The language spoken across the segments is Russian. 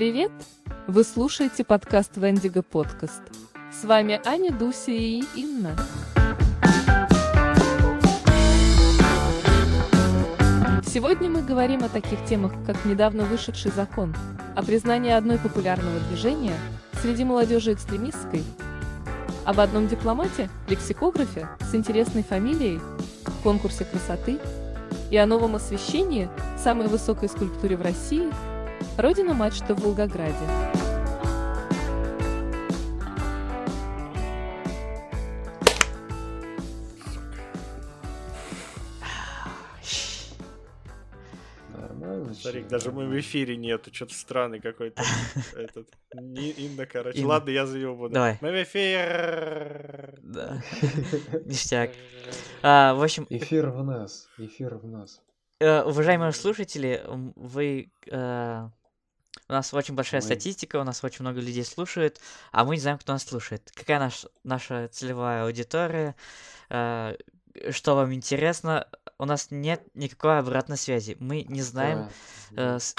Привет! Вы слушаете подкаст Вендиго Подкаст. С вами Аня, Дуся и Инна. Сегодня мы говорим о таких темах, как недавно вышедший закон, о признании одной популярного движения среди молодежи экстремистской, об одном дипломате, лексикографе с интересной фамилией, конкурсе красоты и о новом освещении самой высокой скульптуре в России – Родина мачта в Волгограде. Нормально. Старик, даже мы в эфире нету, что-то странный какой-то этот. Не Инна, короче. Инна. Ладно, я за его буду. Давай. Мы в эфир. Да. Ништяк. А, в общем, Эфир в нас, эфир в нас. э, уважаемые слушатели, вы... У нас очень большая Мы. статистика, у нас очень много людей слушают, а мы не знаем, кто нас слушает. Какая наш, наша целевая аудитория, э, что вам интересно. У нас нет никакой обратной связи. Мы не знаем, Да. э, с,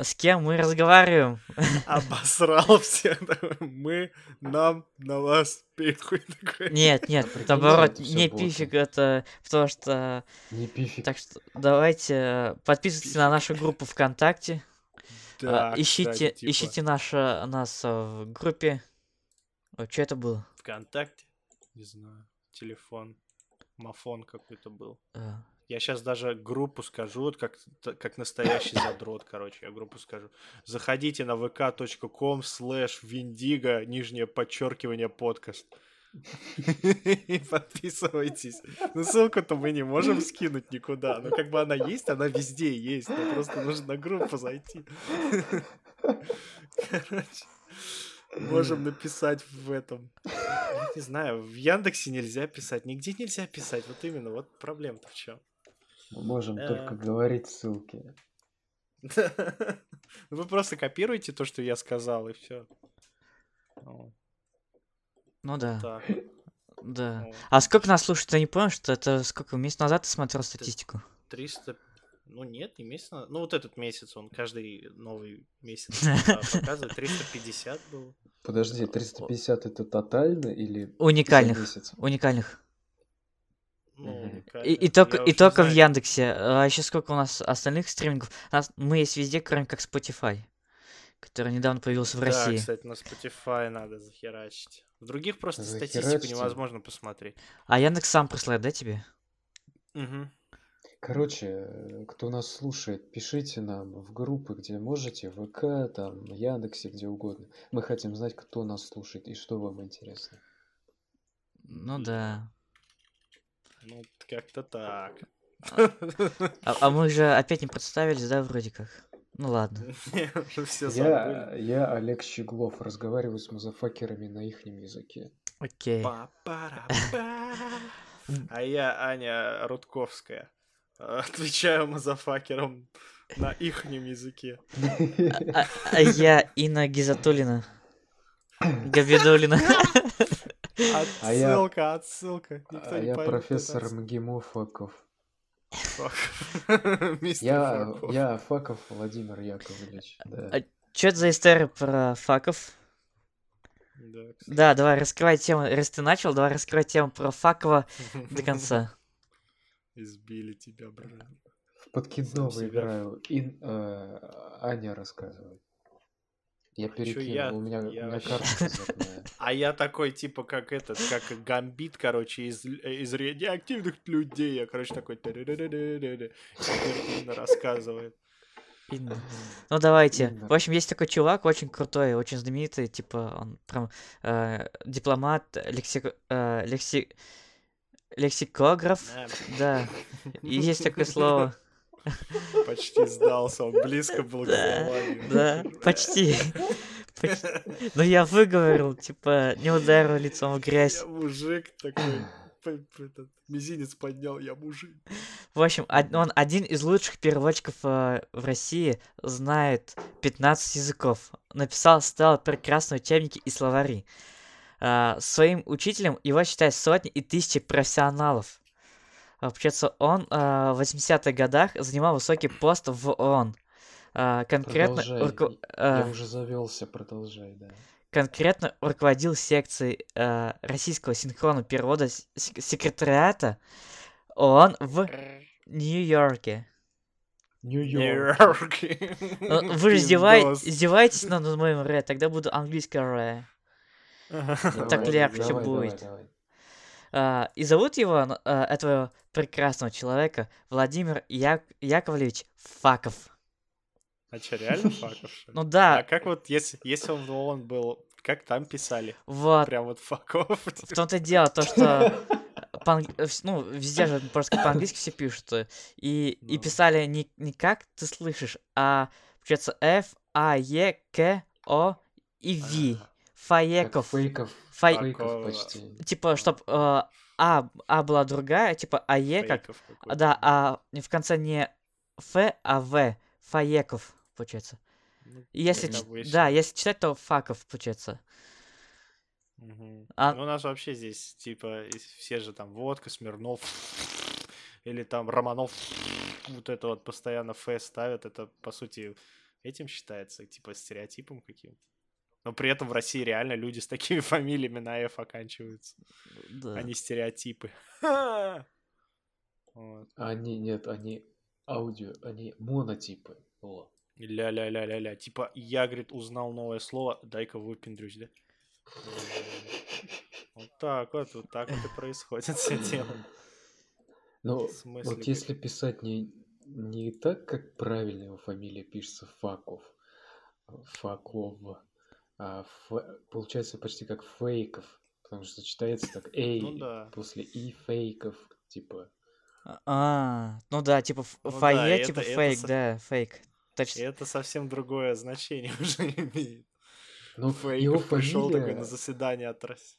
с кем мы разговариваем. Обосрал всех. Мы, нам, на вас. Пихуй такой. Нет, нет, наоборот, не пифик, это потому что Не пифик. Так что давайте э, подписывайтесь на нашу группу ВКонтакте. Да, а, ищите, кстати, типа, ищите наше, нас э, в группе. что это было? ВКонтакте. Не знаю. Телефон. Мафон какой-то был. Э, Я сейчас даже группу скажу, вот как, как настоящий задрот, короче, я группу скажу. Заходите на vk.com слэш виндиго, нижнее подчеркивание, подкаст. И подписывайтесь. Ну, ссылку-то мы не можем скинуть никуда. Ну, как бы она есть, она везде есть. но просто нужно на группу зайти. Короче, можем написать в этом. Я не знаю, в Яндексе нельзя писать, нигде нельзя писать. Вот именно, вот проблема-то в чем. Мы можем только Э. говорить ссылки. Вы просто копируете то, что я сказал, и все. Ну да, Так. да. ну, А сколько нас слушает, я не понял, что это сколько месяц назад ты смотрел статистику? 300... Ну нет, не месяц. назад. Ну вот этот месяц, он каждый новый месяц показывает. 350 было. Подожди, 350 это тотально или Уникальных. Уникальных. Ну. И, и только, и только в. Яндексе. А еще сколько у нас остальных стримингов? Нас, мы есть везде, кроме как Spotify, который недавно появился в Да, России. кстати, на Spotify надо захерачить. В других просто статистику Захерачьте. невозможно посмотреть. А Яндекс сам присылает, да, тебе? Мгм. Короче, э, кто нас слушает, пишите нам в группы, где можете, в ВК, там, в Яндексе, где угодно. Мы хотим знать, кто нас слушает и что вам интересно. Ну да. Ну, как-то так. А, а мы же опять не представились, да, вроде как? Ну ладно. Я, я Олег Щеглов, разговариваю с мазафакерами на их языке. Окей. А я Аня Рудковская. Отвечаю мазафакерам на ихнем языке. А, а я Инна Гизатулина. Габидулина. А Отсылка, отсылка. Никто А не я профессор это МГИМО отсылка. Мистер Я, Факов. я Факов Владимир Яковлевич. Да. А Чё это за история про факов? Да, кстати. Да, давай, раскрывай тему. Раз ты начал, давай раскрывай тему про Факова до конца. Избили тебя, брат. В подкидного играю. И Аня рассказывает. Я перекину, я- у меня, я у меня козырная. А я такой, типа, как этот, как гамбит, короче, из, из радиоактивных людей. Я, короче, такой... Рассказывает. Ну давайте. В общем, есть такой чувак, очень крутой, очень знаменитый, типа он прям э, дипломат, лексик, э, лекси- лексикограф, Да, да. И есть такое слово. Почти сдался, он близко был к Да, почти. Но я выговорил, типа, не ударил лицом в грязь. Я мужик такой, этот, мизинец поднял, я мужик. В общем, он один из лучших переводчиков э, в России, знает 15 языков. Написал, стал прекрасные учебники и словари. А, своим учителем его считают сотни и тысячи профессионалов. А, Получается, он а, в 80-х годах занимал высокий пост в ООН. а, конкретно, Продолжай. руко- Я уже завелся, продолжай, да. конкретно руководил секцией российского синхронного перевода секретариата ООН в Нью-Йорке. Нью-Йорк. Ну, Вы издеваетесь над моим ре, тогда буду английское ре. Так легче давай, давай, будет. А, и зовут его, а, этого прекрасного человека, Владимир Я- Яковлевич Факов. А что, реально факов? Ну А да, как вот, если, если он был, как там писали? вот. Прям вот факов. В том-то дело, то, что ну, везде же просто по-английски все пишут. э, И, и Ну. писали не, не как ты слышишь, а, получается, F, А, Е, К, О и В. А, Как Фаеков. фейков, Фай- фейков почти. Типа, чтоб э, А, а была другая, типа АЕ как. а, какой-то. Да, а не в конце не Ф, а В. Фаеков, получается. Ну, если, ч- да, если читать, то Факов, получается. Мгм. А- Ну, у нас вообще здесь, типа, все же там водка, Смирнов, или там Романов, вот это вот постоянно Ф ставят, это, по сути, этим считается, типа, стереотипом каким-то. Но при этом в России реально люди с такими фамилиями на F оканчиваются, Да. не стереотипы. Вот. Они, нет, они аудио, они монотипы. О. Ля-ля-ля-ля-ля. Типа, я, говорит, узнал новое слово, дай-ка выпендрюсь, да? Вот так вот, вот так вот и происходит все дело. Ну, смысле, вот если писать не, не так, как правильно его фамилия пишется, Факов, Факов, а ф- получается почти как Фейков, потому что читается так Эй, Ну да. после И Фейков, типа. А, ну да, типа Ну да, это- типа это фейк, со- да, фейк. Точно. это совсем другое значение уже имеет. Ну, Фейков его пришел такой фамилия, на заседание отрас.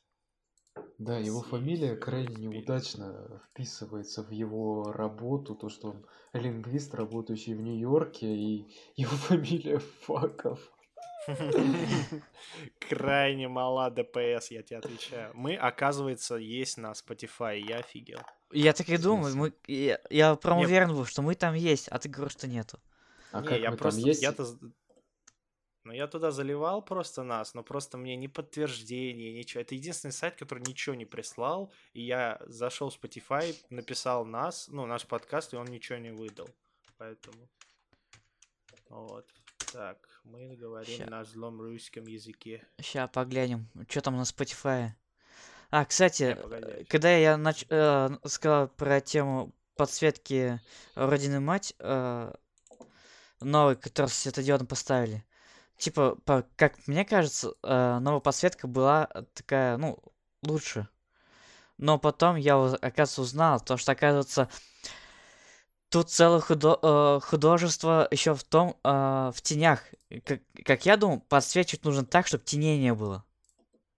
да, его фамилия крайне неудачно вписывается в его работу, то, что он лингвист, работающий в Нью-Йорке, и его фамилия Факов. Крайне мала ДПС, я тебе отвечаю. Мы, оказывается, есть на Spotify, я офигел. Я так и думаю, мы, я, я прям уверен был, что мы там есть, а ты говоришь, что нету. А Не, я просто, есть? я-то, з- ну я туда заливал просто нас, но просто мне ни подтверждения, ничего. Это единственный сайт, который ничего не прислал, и я зашел в Spotify, написал нас, ну наш подкаст, и он ничего не выдал, поэтому. Вот. Так, мы говорим Ща. на злом русском языке. Сейчас поглянем, что там на Spotify. А, кстати, погоди, э, когда я нач... э, сказал про тему подсветки Родины Мать, э, новый, который светодиодно поставили, типа, по- как мне кажется, э, новая подсветка была такая, ну, лучше. Но потом я, оказывается, узнал, то, что, оказывается, тут целое худо- э, художество еще в том, э, в тенях. Как, как я думал, подсвечивать нужно так, чтобы теней не было.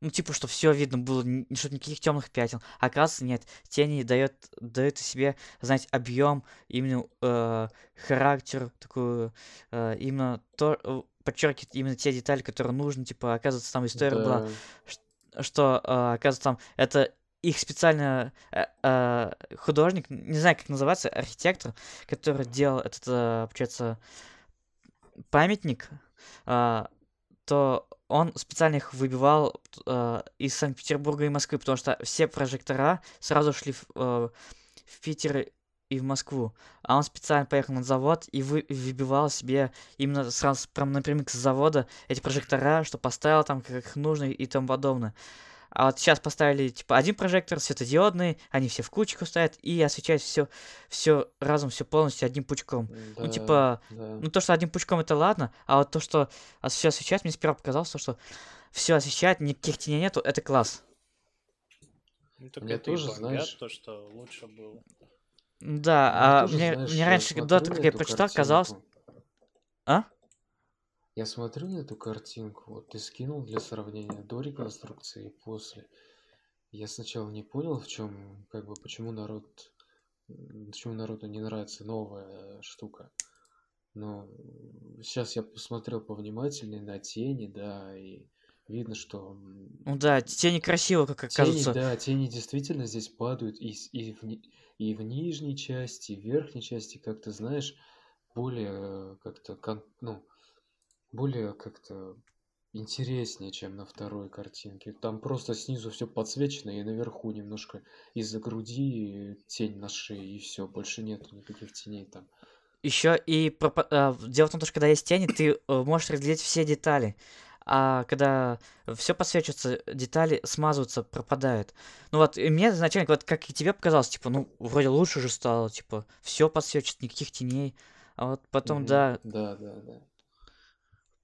Ну, типа, чтобы все видно было, чтобы никаких темных пятен. Оказывается, нет. Тени дает, дают себе, знаете, объем, именно э, характер, такую, э, именно то, э, подчеркивает именно те детали, которые нужны. Типа, оказывается, там история была Да. что, э, оказывается, там это их специально э, э, художник, не знаю, как называется, архитектор, который делал этот, э, получается, памятник, э, то он специально их выбивал э, из Санкт-Петербурга и Москвы, потому что все прожектора сразу шли в, э, в Питер и в Москву. А он специально поехал на завод и вы, выбивал себе именно сразу прям напрямик с завода эти прожектора, что поставил там как нужно и тому подобное. А вот сейчас поставили типа один прожектор светодиодный, они все в кучку стоят и освещают все, все разом, все полностью одним пучком. Да, Ну, типа, да. ну, то, что одним пучком, это ладно, а вот то, что все освещает, мне сперва показалось, то, что все освещает, никаких теней нету, это класс. Ну, так Мне это тоже, бомбят, знаешь- то, что лучше было. Ну Да, Мне а тоже, мне, знаешь, мне раньше, до того, как я прочитал, казалось... картинку. А? Я смотрю на эту картинку, вот ты скинул для сравнения до реконструкции и после. Я сначала не понял, в чем, как бы, почему народ, почему народу не нравится новая штука. Но сейчас я посмотрел повнимательнее на тени, да, и видно, что Ну да, тени красиво, как Тени, оказывается. да, тени действительно здесь падают и, и, в, и в нижней части, и в верхней части, как ты знаешь, более как-то, кон- ну, более как-то интереснее, чем на второй картинке. Там просто снизу все подсвечено, и наверху немножко из-за груди тень на шее, и все, больше нету никаких теней там. Еще и пропа- а, дело в том, что когда есть тени, ты э, можешь разглядеть все детали. А когда все подсвечивается, детали смазываются, пропадают. Ну вот, и мне изначально, вот как и тебе показалось, типа, ну, вроде лучше же стало, типа, все подсвечивается, никаких теней. А вот потом, Мгм. да, Да, да, да.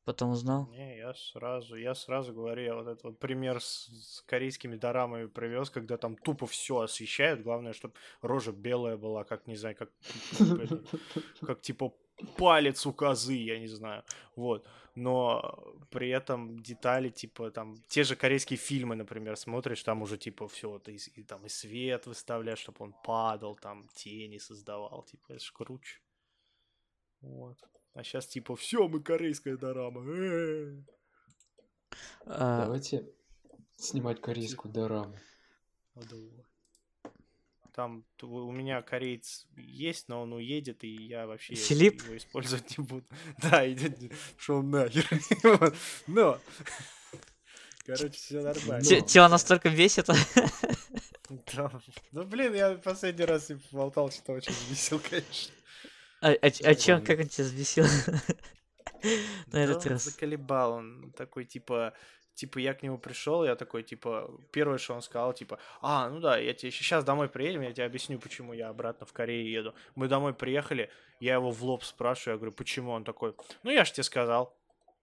Потом узнал. Не, я сразу, я сразу говорю, я вот этот вот пример с, с корейскими дорамами привез, когда там тупо все освещают, главное, чтобы рожа белая была, как, не знаю, как, это, как типа палец у козы, я не знаю, вот, но при этом детали, типа, там, те же корейские фильмы, например, смотришь, там уже, типа, все, ты и, там и свет выставляешь, чтобы он падал, там, тени создавал, типа, это ж круче. Вот. А сейчас, типа, все, мы корейская дорама. э-э». А, Давайте снимать корейскую дораму. Ну, давай. Там у меня кореец есть, но он уедет, и я вообще Филипп? его использовать не буду. Да, идет, шел нахер. Но, короче, все нормально. те- Тебя настолько бесит. Да. Ну, блин, я последний раз болтал, что очень весел, конечно. А, а, а Нормально. как он тебя взбесил? На этот раз. заколебал, он такой, типа, типа, я к нему пришел, я такой, типа, первое, что он сказал, типа, а, ну да, я тебе сейчас домой приедем, я тебе объясню, почему я обратно в Корею еду. Мы домой приехали, я его в лоб спрашиваю, я говорю, почему? Он такой, ну я ж тебе сказал.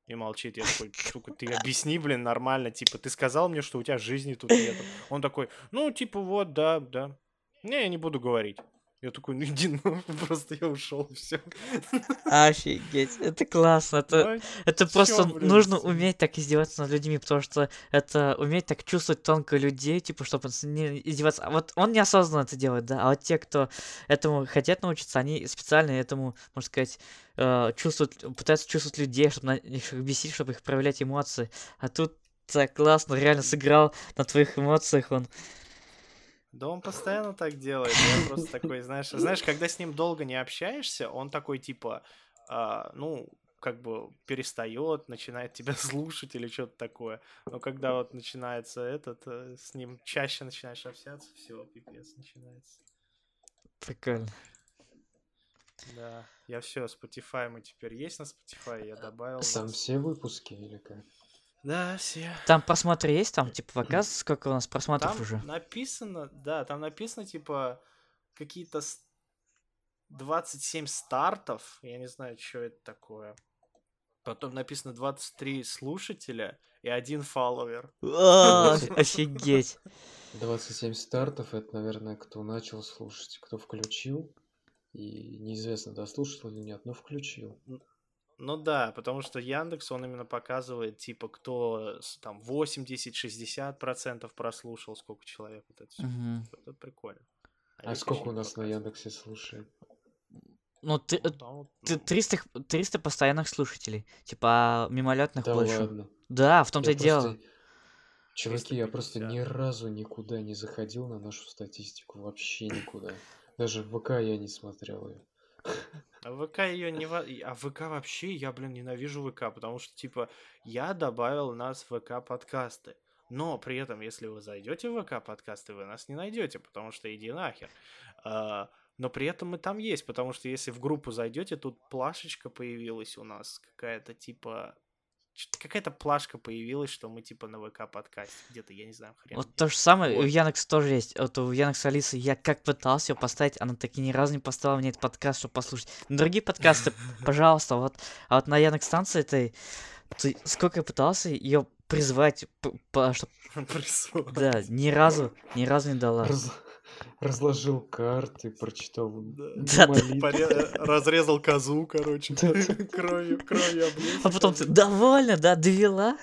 И молчит, я такой, сука, ты объясни, блин, нормально, типа, ты сказал мне, что у тебя жизни тут нет. Он такой, ну, типа, вот, да, да. Не, я не буду говорить. Я такой, ну иди, ну, просто я ушел, все. Офигеть, это классно, это, это просто блин, нужно с- уметь так издеваться над людьми, потому что это уметь так чувствовать тонко людей, типа, чтобы не издеваться. А вот он неосознанно это делает, да, а вот те, кто этому хотят научиться, они специально этому, можно сказать, э, чувствуют, пытаются чувствовать людей, чтобы на них бесить, чтобы их проявлять эмоции. А тут так классно, реально сыграл на твоих эмоциях он. Да он постоянно так делает. Я просто такой, знаешь, знаешь, когда с ним долго не общаешься, он такой типа, а, ну, как бы перестает, начинает тебя слушать или что-то такое. Но когда вот начинается этот, э, с ним чаще начинаешь общаться, все, пипец начинается. Прикольно. Да, я все, Spotify мы теперь есть на Spotify, я добавил. Там нас. все выпуски или как? Да, все. Там просмотры есть, там, типа, показывает, сколько у нас просмотров Там уже? написано, да, там написано, типа, какие-то с- 27 стартов, я не знаю, что это такое. Потом написано 23 слушателя и один фолловер. Офигеть. 27 стартов, это, наверное, кто начал слушать, кто включил. И неизвестно, дослушал или нет, но включил. Ну да, потому что Яндекс, он именно показывает, типа, кто там 80-60% прослушал, сколько человек. Вот это. Мгм. это прикольно. А их сколько у нас на. Яндексе слушает? Ну, ты, Ну, там вот, ты- ну, 300, х- 300 постоянных слушателей. Типа, а мимолетных Да больше. ладно. Да, в том-то Я и дело. просто- Чуваки, я просто 350. ни разу никуда не заходил на нашу статистику. Вообще никуда. Даже в ВК я не смотрел ее. А ВК ее не... А ВК вообще, я, блин, ненавижу ВК, потому что, типа, я добавил нас в ВК подкасты. Но при этом, если вы зайдете в ВК подкасты, вы нас не найдете, потому что иди нахер. А, но при этом мы там есть, потому что если в группу зайдете, тут плашечка появилась у нас, какая-то типа... Какая-то плашка появилась, что мы типа на ВК подкасте. Где-то, я не знаю, хрен. Вот то же самое и у Вот. Яндекс тоже есть. Вот у Яндекс Алисы я как пытался ее поставить, она таки ни разу не поставила мне этот подкаст, чтобы послушать. На другие подкасты, пожалуйста, вот. А вот на Яндекс станции этой, ты- сколько я пытался ее призвать, п- по- чтоб- Присылай. да, ни разу, ни разу не дала. Раз- Разложил карты, прочитал Да, молитвы. Поре- Разрезал козу, короче. Да, Кровью, кровью облил. А потом ты, довольно, да, довела?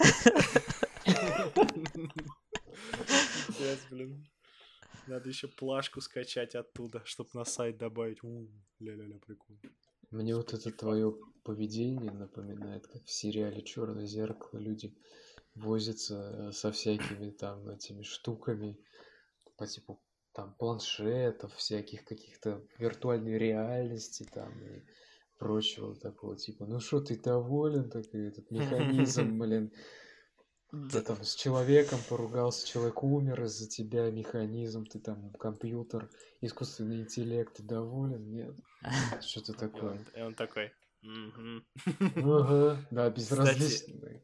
Пиздец, блин. Надо еще плашку скачать оттуда, чтобы на сайт добавить. Ля-ля-ля, прикольно. Мне вот это твое поведение напоминает, как в сериале Черное зеркало люди возятся э, со всякими там этими штуками по типу там планшетов, всяких каких-то виртуальной реальности там и прочего такого, типа, ну что, ты доволен, такой этот механизм, блин, ты там с человеком поругался, человек умер из-за тебя, механизм, ты там компьютер, искусственный интеллект, ты доволен? Нет. Что-то И такое. он, и он такой. Ага, да, безразлично.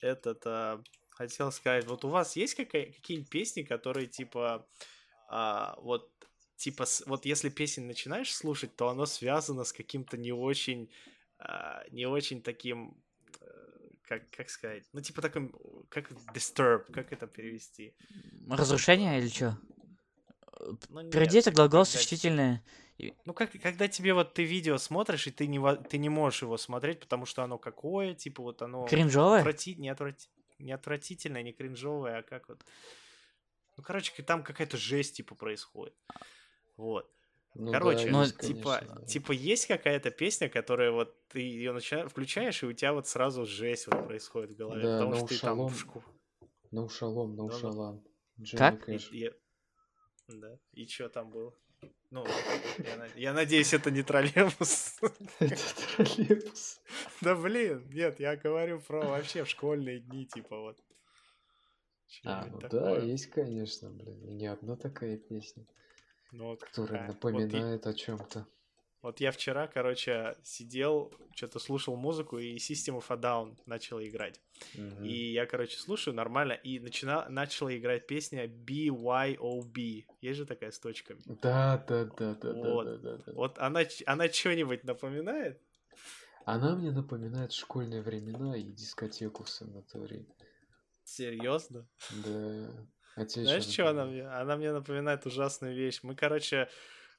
Этот, а, хотел сказать, вот у вас есть какая- какие-нибудь песни, которые типа, а, вот, типа, вот если песню начинаешь слушать, то оно связано с каким-то не очень, а, не очень таким, э, как, как сказать, ну, типа таким, как disturb, как это перевести? Разрушение или что? Ну, нет, Впереди это глагол когда- существительное. Ну, как, когда тебе вот ты видео смотришь, и ты не, ты не можешь его смотреть, потому что оно какое, типа вот оно... Кринжовое? Отврати... Не, отврати... не отвратительное, не кринжовое, а как вот... Ну, короче, там какая-то жесть, типа, происходит. Вот. Ну да, Короче, ну, есть, типа, конечно, да. типа, есть какая-то песня, которая вот ты ее начинаешь, включаешь, и у тебя вот сразу жесть вот происходит в голове. Да, потому «No что ты там в Shalom». шку- No шалом, no. Джонни Как? И- я- Да. И что там было? Ну, я, на- я надеюсь, это не троллейбус. Это троллейбус. Да блин, нет, я говорю про вообще в школьные дни, типа вот. А, ну да, такое. есть, конечно, блин. И не одна такая песня, Ну, вот которая какая. Вот, и- напоминает о чем-то. вот я вчера, короче, сидел, что-то слушал музыку, и System of a Down начала играть. И я, короче, слушаю нормально, и начина... начала играть песня BYOB. Есть же такая с точками? Да, да, да, да, Вот. да, да, да, да. Вот она, она что-нибудь напоминает? Она мне напоминает школьные времена и дискотеку в санатории. Серьезно? Да. А Знаешь, что она мне? Она мне напоминает ужасную вещь. Мы, короче,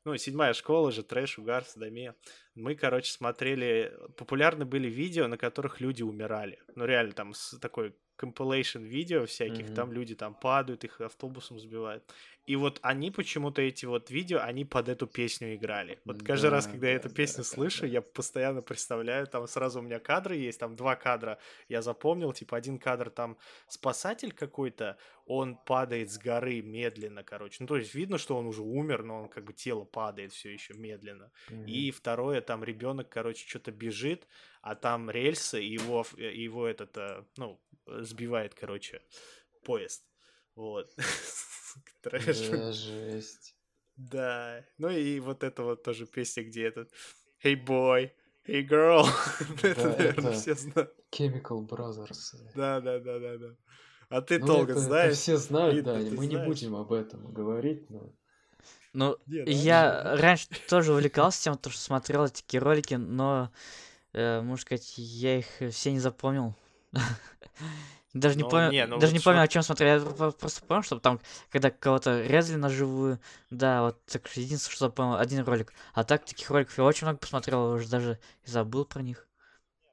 ну, седьмая школа же, трэш, угар, садомия. Мы, короче, смотрели... Популярны были видео, на которых люди умирали. Ну, реально, там с такой compilation видео всяких, Мгм. там люди там падают, их автобусом сбивают. И вот они почему-то эти вот видео, они под эту песню играли. Вот каждый раз, Да, когда я да, эту да, песню да, слышу, да. я постоянно представляю, там сразу у меня кадры есть, там два кадра я запомнил, типа один кадр там спасатель какой-то, он падает с горы медленно, короче. Ну, то есть видно, что он уже умер, но он как бы тело падает все еще медленно. Мгм. И второе, там ребенок, короче, что-то бежит, а там рельсы, и его, э, его этот, э, ну, э, сбивает, короче, поезд. Вот. Да, жесть. Да. Ну и вот это вот тоже песня, где этот Hey boy, hey girl. Это, наверное, все знают. Chemical Brothers. Да, да, да, да, да. А ты Ну, толк это, это знаешь? все знают, да, мы не будем об этом говорить, но... Ну, Не, да, я раньше тоже увлекался тем, то, что смотрел эти такие ролики, но, э, можно сказать, я их все не запомнил. Даже не Ну, помню, не, ну даже вот не помню, о чем смотрел. Я про- просто помню, что там, когда кого-то резали на живую, да, вот так единственное, что запомнил, один ролик. А так таких роликов я очень много посмотрел, уже даже и забыл про них.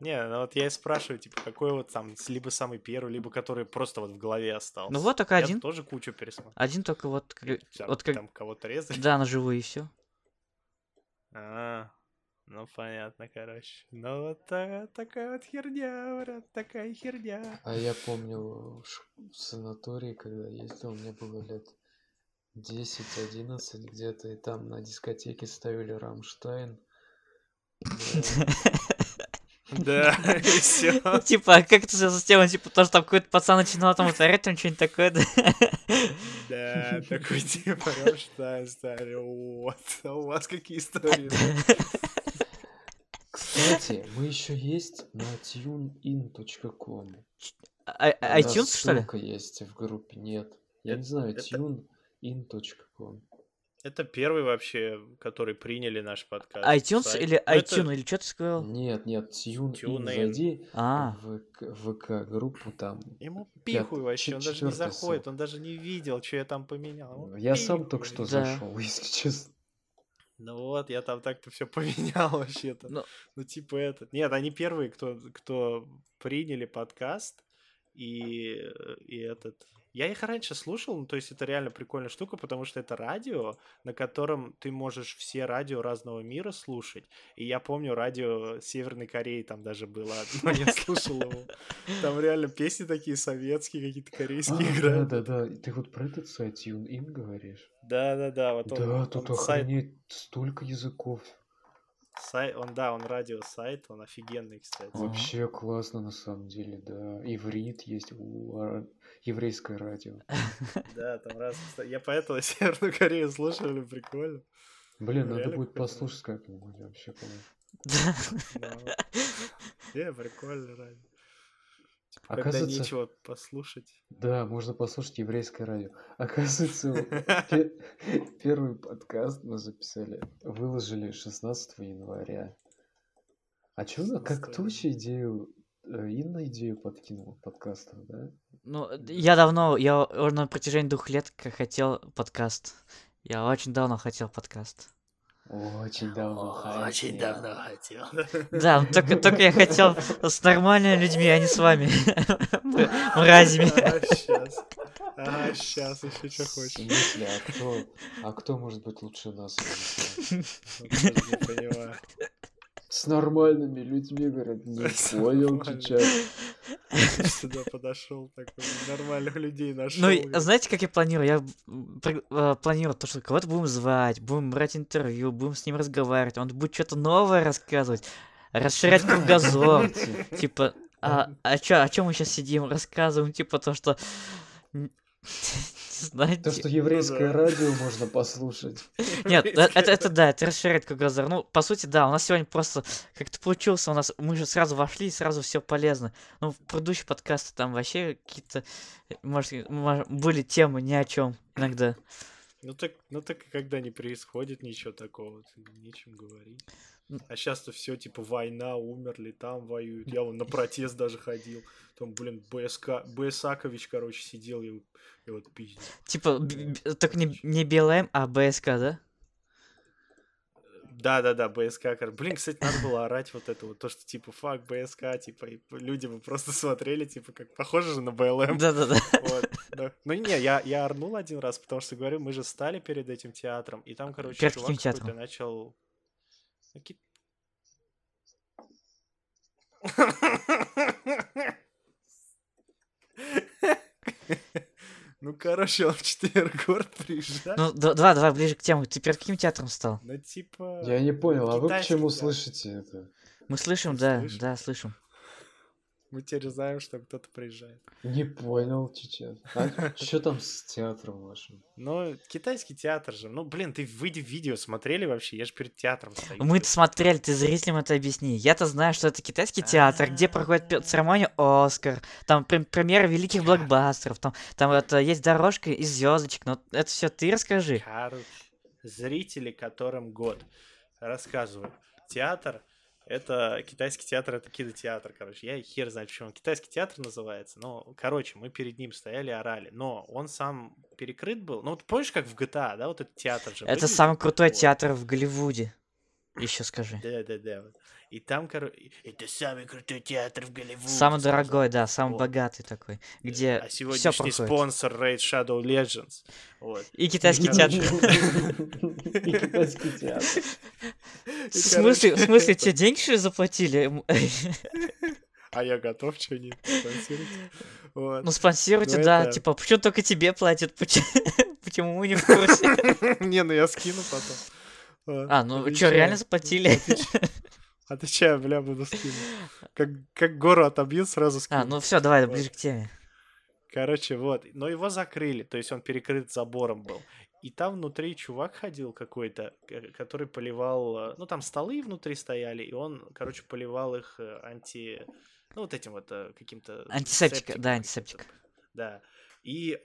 Не, ну вот я и спрашиваю, типа, какой вот там, либо самый первый, либо который просто вот в голове остался. Ну вот только Я один, тоже кучу пересмотрел. один только вот, как- Там, вот как, там кого-то резали. да, на живую и все. А, ну понятно, короче. Ну вот та- такая вот херня, брат, такая херня. А я помню в, ш- в санатории, когда ездил, мне было лет 10-11 где-то, и там на дискотеке ставили Рамштайн. Да. И все. Типа, а как это связано с тем, типа, то, что там какой-то пацан начинал там ударять, там что-нибудь такое, да? Да, такой типа Рамштайн стали. Вот, а у вас какие истории? Кстати, мы еще есть на tunein.com. А- У а- нас iTunes, что ли? есть в группе. Нет. Я не знаю, tunein.com. Это первый вообще, который приняли наш подкаст. iTunes сайт. или Ну, это- iTunes, или что ты сказал? Нет, нет, TuneIn. TuneIn. Зайди А, в ВК-группу там. Ему Пят- пихуй вообще, он даже не заходит, он даже не видел, что я там поменял. Ему Я сам пихуй. только что Да. зашел, если честно. Ну вот, я там так-то все поменял вообще-то. Ну. Ну, типа это. Нет, они первые, кто, кто приняли подкаст, и, и этот. Я их раньше слушал, ну, то есть это реально прикольная штука, потому что это радио, на котором ты можешь все радио разного мира слушать. И я помню, радио Северной Кореи там даже было одно, я слушал его. Там реально песни такие советские, какие-то корейские А, да, играют. да, да. Ты вот про этот сайт TuneIn говоришь? Да-да-да, вот он, Да, тут сайт охренеть столько языков. Сай... Он, да, он радиосайт, он офигенный, кстати. Вообще классно на самом деле, да. Иврит есть у а, еврейское радио. Да, там раз... Я поэтому Северную Корею слушаю, прикольно. Блин, надо будет послушать как-нибудь вообще. по-моему. Да. Не, прикольно, радио. Типа, Когда Оказывается, нечего послушать. да, можно послушать еврейское радио. Оказывается, первый подкаст мы записали, выложили 16 января. А чё, как 16 кто вообще идею, э, Инна идею подкинула подкастов, да? Ну, я давно, я уже на протяжении двух лет хотел подкаст. Я очень давно хотел подкаст. Очень давно Очень хотел. давно хотел. Да, ну только, только я хотел с нормальными людьми, а не с вами. Мразями. Ага, сейчас. Ага, сейчас еще что В хочешь. смысле, а кто, а кто может быть лучше нас? не понимаю. С нормальными людьми, говорят, не понял, чичат. Сюда подошел такой, нормальных людей нашел. Ну, знаете, как я планирую? Я э, планирую то, что кого-то будем звать, будем брать интервью, будем с ним разговаривать, он будет что-то новое рассказывать, расширять кругозор. Типа, а, а чё, о чем мы сейчас сидим, рассказываем, типа то, что... знаю, То, что еврейское да. радио можно послушать. Нет, э- это, это да, это расширяет кругозор. Ну, по сути, да, у нас сегодня просто как-то получился, у нас, мы же сразу вошли, и сразу все полезно. Ну, в предыдущие подкасты там вообще какие-то, может, мож- были темы ни о чем иногда. Ну так, ну так и когда не происходит ничего такого, нечем говорить. А сейчас-то все типа война, умерли, там воюют. Я вон на протест даже ходил. Там, блин, БСК, БСакович, короче, сидел и, и вот пиздец. Типа, б- б- только не, не БЛМ, а БСК, да? Да-да-да, БСК. кор- Блин, кстати, надо было орать вот это вот, то, что типа фак, БСК, типа, и люди бы просто смотрели, типа, как похоже же на БЛМ. Да-да-да. Вот, да. Ну не, я, я орнул один раз, потому что, говорю, мы же стали перед этим театром, и там, короче, Перед чувак каким какой-то театром? начал... Ну, ки- Ну, короче, он в четверг в город приезжает. Ну, д- давай, давай, ближе к теме. Ты перед каким театром стал? Ну, типа... Я не понял, а вы к чему слышите это? Мы слышим, да, да, слышим. Мы теперь знаем, что кто-то приезжает. Не понял, чичат. А что там с театром вашим? Ну, китайский театр же. Ну, блин, ты выйди в видео смотрели вообще? Я же перед театром стою. Мы-то смотрели, ты зрителям это объясни. Я-то знаю, что это китайский театр, где проходит церемония Оскар, там прем- премьеры великих блокбастеров, там, там это есть дорожка из звездочек, но это все ты расскажи. Короче, зрители, которым год. Рассказываю. Театр это китайский театр, это кинотеатр, короче. Я хер знает, почему он китайский театр называется. Но, короче, мы перед ним стояли, орали. Но он сам перекрыт был. Ну, вот помнишь, как в GTA, да, вот этот театр же Это выглядит? самый крутой Вот. театр в Голливуде. Еще скажи. Да, да, да. И там, короче, это самый крутой театр в Голливуде. Самый дорогой, да, самый Вот. богатый такой, где А все сегодняшний проходит. спонсор Raid Shadow Legends. Вот. И китайский театр. И китайский театр. В смысле, в смысле, тебе деньги что ли, заплатили? А я готов, что не спонсировать. Вот. Ну, спонсируйте, Ну, да. это- Типа, почему только тебе платят? Почему почему мы не в курсе? Не, ну я скину потом. А, ну что, Отвечаю. реально заплатили? Отвечаю, бля, буду скину. Как, как гору отобью, сразу скину. А, ну все, давай, Вот. ближе к теме. Короче, вот. Но его закрыли, то есть он перекрыт забором был. И там внутри чувак ходил какой-то, который поливал... э, Ну, там столы внутри стояли, и он, короче, поливал их э, анти... Ну, вот этим вот э, каким-то... Антисептика, да, каким-то. антисептик. Да. И,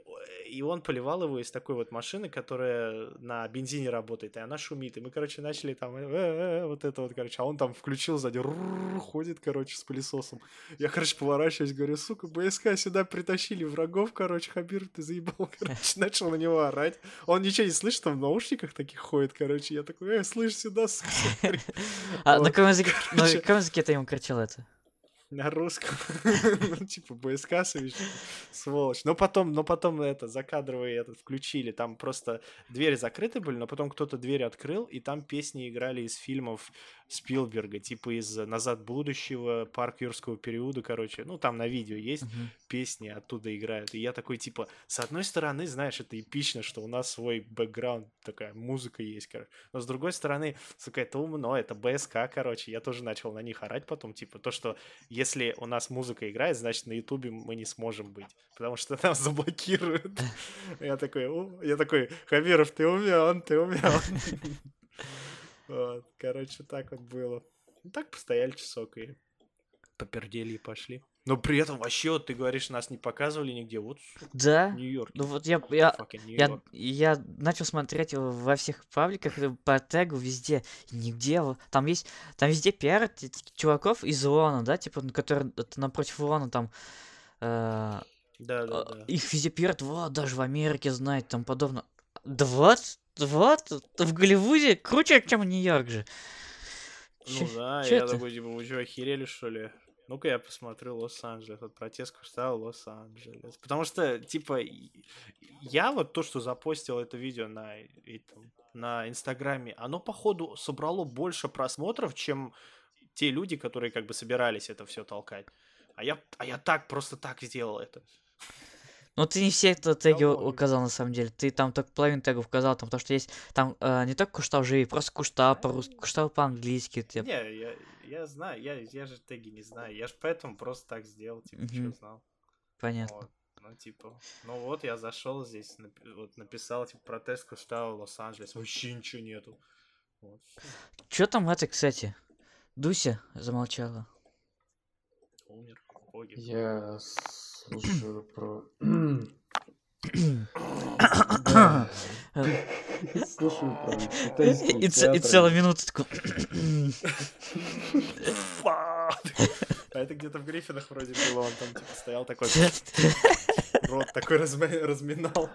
и он поливал его из такой вот машины, которая на бензине работает, и она шумит. И мы, короче, начали там э, э, э, вот это вот, короче, а он там включил сзади, ходит, короче, с пылесосом. Я, короче, поворачиваюсь, говорю, сука, БСК сюда притащили врагов, короче, Хабир, ты заебал, короче, начал на него орать. Он ничего не слышит, там в наушниках таких ходит, короче. Я такой, э, слышь, сюда, сука, смотри». А на каком языке ты ему кричал это? На русском. Ну, типа, БСК сволочь. Но потом, но потом это, закадровые этот включили. Там просто двери закрыты были, но потом кто-то дверь открыл, и там песни играли из фильмов Спилберга, типа из «Назад будущего», «Парк юрского периода», короче. Ну, там на видео есть Мгм. песни, оттуда играют. И я такой, типа, с одной стороны, знаешь, это эпично, что у нас свой бэкграунд, такая музыка есть, короче. Но с другой стороны, сука, это умно, это БСК, короче. Я тоже начал на них орать потом, типа, то, что если у нас музыка играет, значит, на Ютубе мы не сможем быть, потому что нас заблокируют. Я такой, я такой, Хабиров, ты умен, ты умен. Вот, короче, так вот было. Ну, так постояли часок и попердели и пошли. Но при этом вообще, вот ты говоришь, нас не показывали нигде. Вот, Да. Нью-Йорк. Ну вот я, я, я, Нью-Йорк. я начал смотреть во всех пабликах, э, по тегу везде, нигде. Там есть, там везде пиар этих чуваков из ООНа, да, типа, которые это напротив ООНа там, э, Да, да, а, да. их везде пиарят, вот, даже в Америке знают, там подобно. Да вот, вот, в Голливуде круче, чем Нью-Йорк же. Ну Чё- да, я это? такой, типа, вы что, охерели, что ли? Ну-ка я посмотрю Лос-Анджелес. Вот протест куштал Лос-Анджелес. Потому что, типа, я вот то, что запостил это видео на, этом, на Инстаграме, оно, походу, собрало больше просмотров, чем те люди, которые как бы собирались это все толкать. А я, а я так, просто так сделал это. Ну, ты не все это теги указал, на самом деле. Ты там только половину тегов указал, там, потому что есть там э, не только куштал живи, просто куштал по-русски, куштал по-английски. типа. Не, я, я знаю, я, я же теги не знаю. Я же поэтому просто так сделал, типа, что Мгм. знал. Понятно. Вот. Ну, типа, ну вот я зашел здесь, напи- вот написал, типа, протест Куштау Лос-Анджелес. Вообще ничего нету. Вот. Чё там это, кстати? Дуся замолчала. Умер. Боги. Я слушаю про... Слушаю про И, целую минуту такой... А это где-то в Гриффинах вроде было, он там типа стоял такой, рот такой разми- разминал.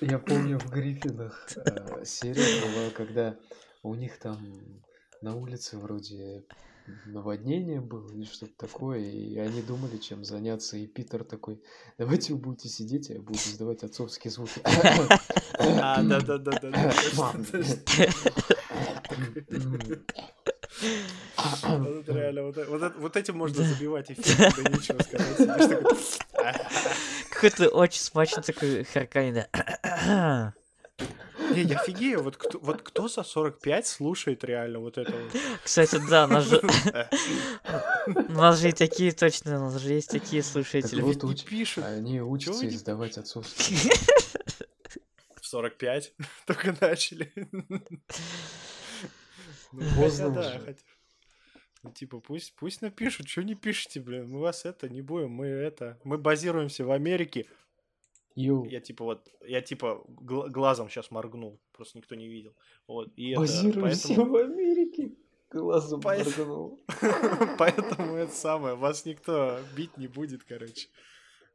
Я помню в Гриффинах э, серия была, когда у них там на улице вроде наводнение было или что-то такое, и они думали, чем заняться, и Питер такой, давайте вы будете сидеть, а я буду издавать отцовские звуки. А, да-да-да-да. Вот это реально, вот, вот вот этим можно забивать эфир, да нечего сказать. Какой-то очень смачный такой харкань, да. Не, я офигею, вот кто, вот кто за 45 слушает реально вот это вот? Кстати, да, у нас же... У нас же и такие точно, у нас же есть такие Так слушатели. вот не уч- пишут. они учатся издавать отцовские В 45 только начали. Ну, Поздно хотя да, уже. хотя- Ну, типа, пусть, пусть напишут, что не пишете, блин, мы вас это не будем, мы это, мы базируемся в Америке. Йоу, Я типа вот, я типа гл- глазом сейчас моргнул, просто никто не видел. Вот, и это, базируемся поэтому- в Америке. Глазом Поэт- моргнул. Поэтому это самое, вас никто бить не будет, короче.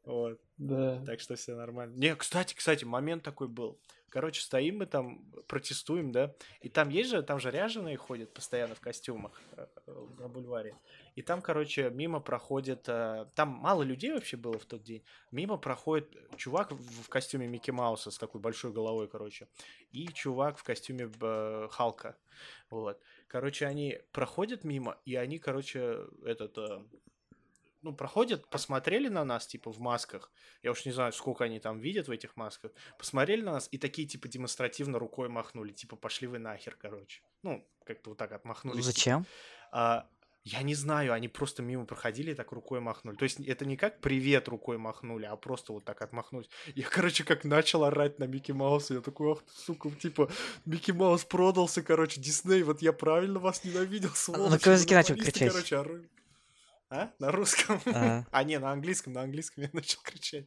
Вот. Да. Так что все нормально. Не, кстати, кстати, момент такой был. Короче, стоим мы там, протестуем, да, и там есть же, там же ряженые ходят постоянно в костюмах э, э, на бульваре. И там, короче, мимо проходит, э, там мало людей вообще было в тот день, мимо проходит чувак в костюме Микки Мауса с такой большой головой, короче, и чувак в костюме Халка, вот. Короче, они проходят мимо, и они, короче, этот, э, ну, проходят, посмотрели на нас, типа, в масках, я уж не знаю, сколько они там видят в этих масках, посмотрели на нас и такие, типа, демонстративно рукой махнули, типа, пошли вы нахер, короче. Ну, как-то вот так отмахнулись. типа. Зачем? А, я не знаю, они просто мимо проходили и так рукой махнули. То есть это не как привет рукой махнули, а просто вот так отмахнулись. Я, короче, как начал орать на Микки Мауса, я такой, ах сука, типа, Микки Маус продался, короче, Дисней, вот я правильно вас ненавидел, сволочи. каком языке начал монополисты, кричать? Короче, ору. А? На русском? А. А, не, на английском, на английском я начал кричать.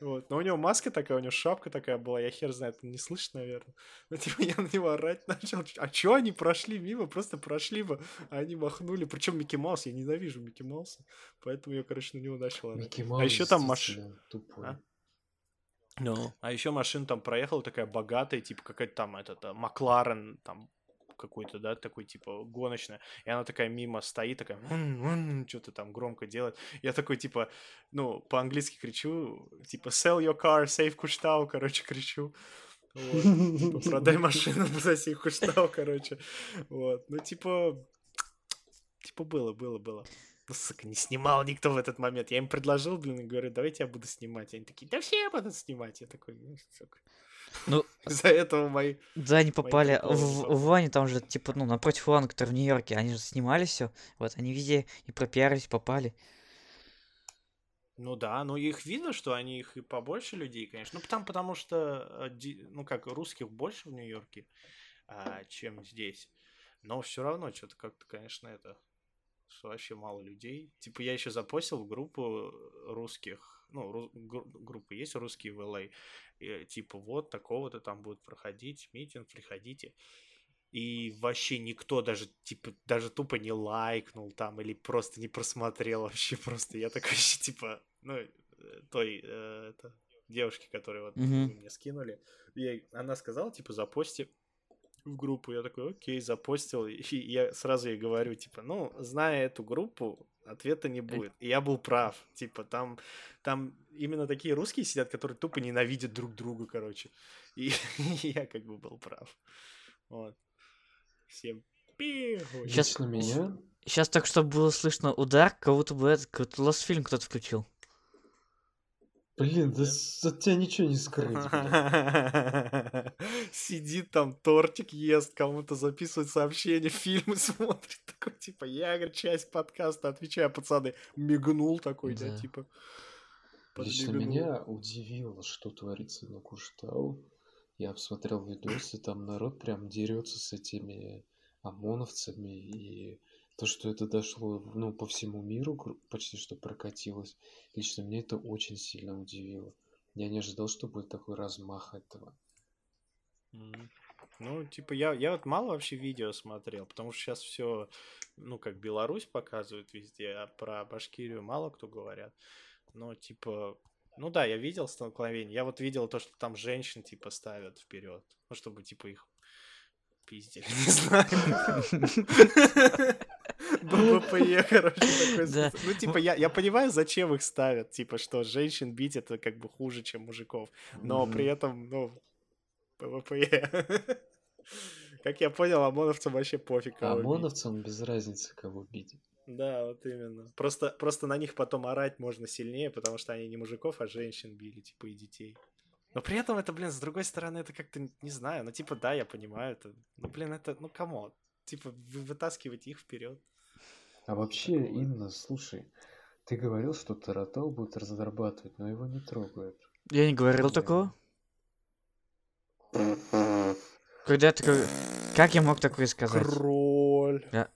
Вот. Но у него маска такая, у него шапка такая была, я хер знает, не слышно, наверное. Но типа я на него орать начал. А чё они прошли мимо? Просто прошли бы, а они махнули. Причем Микки Маус, я ненавижу Микки Мауса, поэтому я, короче, на него начал орать. Микки Маус А еще там тупой. А? Ну, а еще машина там проехала такая богатая, типа какая-то там этот а, Макларен там какой-то, да, такой типа гоночная, и она такая мимо стоит, такая что-то там громко делает. Я такой типа, ну, по-английски кричу, типа sell your car, save Куштау, короче, кричу. Вот. Типа, продай машину, хоть что, короче. Вот. Ну, типа... Типа было, было, было. Ну, сука, не снимал никто в этот момент. Я им предложил, блин, и говорю, давайте я буду снимать. Они такие, да все будут снимать. Я такой, ну, сука. Ну, Из-за этого мои... да, они попали в, в Ване, там же, типа, ну, напротив Вана, который в Нью-Йорке, они же снимали все. Вот, они везде и пропиарились, попали. Ну да, ну их видно, что они их и побольше людей, конечно. Ну там потому что, э, ну как, русских больше в Нью-Йорке, а, чем здесь. Но все равно что-то как-то, конечно, это что вообще мало людей. Типа я еще запостил в группу русских, ну ру- гру- группы есть русские в LA, и, типа вот такого-то там будет проходить митинг, приходите. И вообще никто даже, типа, даже тупо не лайкнул там или просто не просмотрел вообще просто. Я такой, типа, ну, э, той, э, это, девушке, которую вот вы мне скинули, ей, она сказала, типа, запости в группу. Я такой, окей, запостил. И я сразу ей говорю, типа, ну, зная эту группу, ответа не будет. И я был прав. Типа, там, там именно такие русские сидят, которые тупо ненавидят друг друга, короче. И я как бы был прав. Вот. Всем Щас- Лично меня Сейчас так, чтобы было слышно удар, как будто бы этот какой-то Lost фильм кто-то включил. Блин, да от тебя ничего не скрыть. Сидит там, тортик ест, кому-то записывает сообщения, фильмы смотрит. Такой, типа, я, говорит, часть подкаста, отвечаю, пацаны, мигнул такой, да, типа. Лично меня удивило, что творится на Куштау. Я посмотрел видосы, там народ прям дерется с этими ОМОНовцами, и то, что это дошло, ну, по всему миру, почти что прокатилось, лично меня это очень сильно удивило. Я не ожидал, что будет такой размах этого. Мгм. Ну, типа, я, я вот мало вообще видео смотрел, потому что сейчас все, ну, как Беларусь показывают везде, а про Башкирию мало кто говорят. Но, типа, ну да, я видел столкновение. Я вот видел то, что там женщин, типа, ставят вперед. Ну, чтобы, типа, их пиздили, не знаю. ББПЕ, короче, такой. Да. Ну, типа, я, я понимаю, зачем их ставят. Типа, что женщин бить это как бы хуже, чем мужиков. Но при этом, ну, ПВПЕ. Как я понял, ОМОНовцам вообще пофиг. Кого бить. ОМОНовцам без разницы, кого бить. Да, вот именно. Просто, просто на них потом орать можно сильнее, потому что они не мужиков, а женщин били, типа, и детей. Но при этом это, блин, с другой стороны, это как-то, не знаю, ну, типа, да, я понимаю это. Ну, блин, это, ну, кому? Типа, вы вытаскивать их вперед. А вообще, Такого. Инна, слушай, ты говорил, что Таратол будет разрабатывать, но его не трогают. Я не говорил Да. такого. Когда такой... Как я мог такое сказать? Кроль. Да.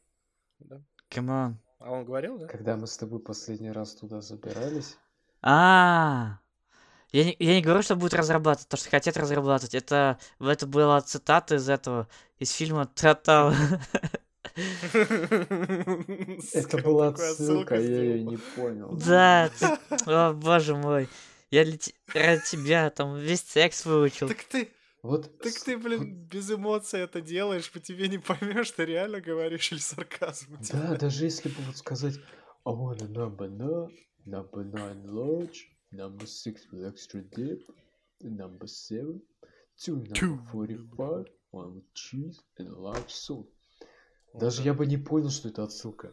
Да. Come on. А он говорил, да? Когда мы с тобой последний раз туда забирались, А, я не, я не говорю, что будет разрабатывать, то, что хотят разрабатывать. Это, это была цитата из этого, из фильма Татал. это была отсылка, я ее не понял. Да, о боже мой. Я ради тебя там весь секс выучил. Так ты, Вот так ты, блин, без эмоций это делаешь, по тебе не поймешь, ты реально говоришь или сарказм. Да, даже если бы вот сказать I want a number nine, number nine large, number six with extra dip, number seven, two number Two. forty-five, one with cheese and a large salt. Вот Даже да. я бы не понял, что это отсылка.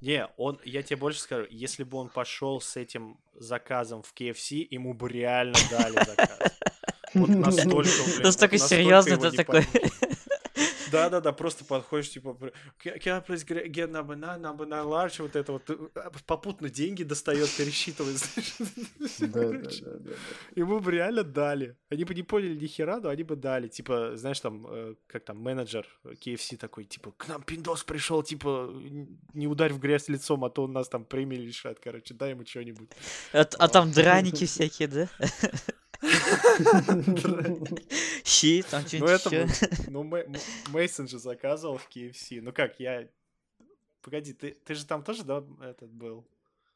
Не, он, я тебе больше скажу, если бы он пошел с этим заказом в KFC, ему бы реально дали заказ. Вот настолько, блин, Настолько вот серьезно не такой. Да-да-да, просто подходишь, типа, can I please get number nine, number nine large, вот это вот, э, попутно деньги достает, пересчитывает. Ему бы реально дали. Они бы не поняли ни хера, но они бы дали. Типа, знаешь, там, э, как там, менеджер KFC такой, типа, к нам пиндос пришел, типа, не ударь в грязь лицом, а то он нас там премии лишат, короче, дай ему что-нибудь. А, а там драники всякие, да? Щи, там Ну, что-нибудь это еще. ну, М- Мейсон же заказывал в KFC. Ну как, я... Погоди, ты, ты же там тоже, да, этот был?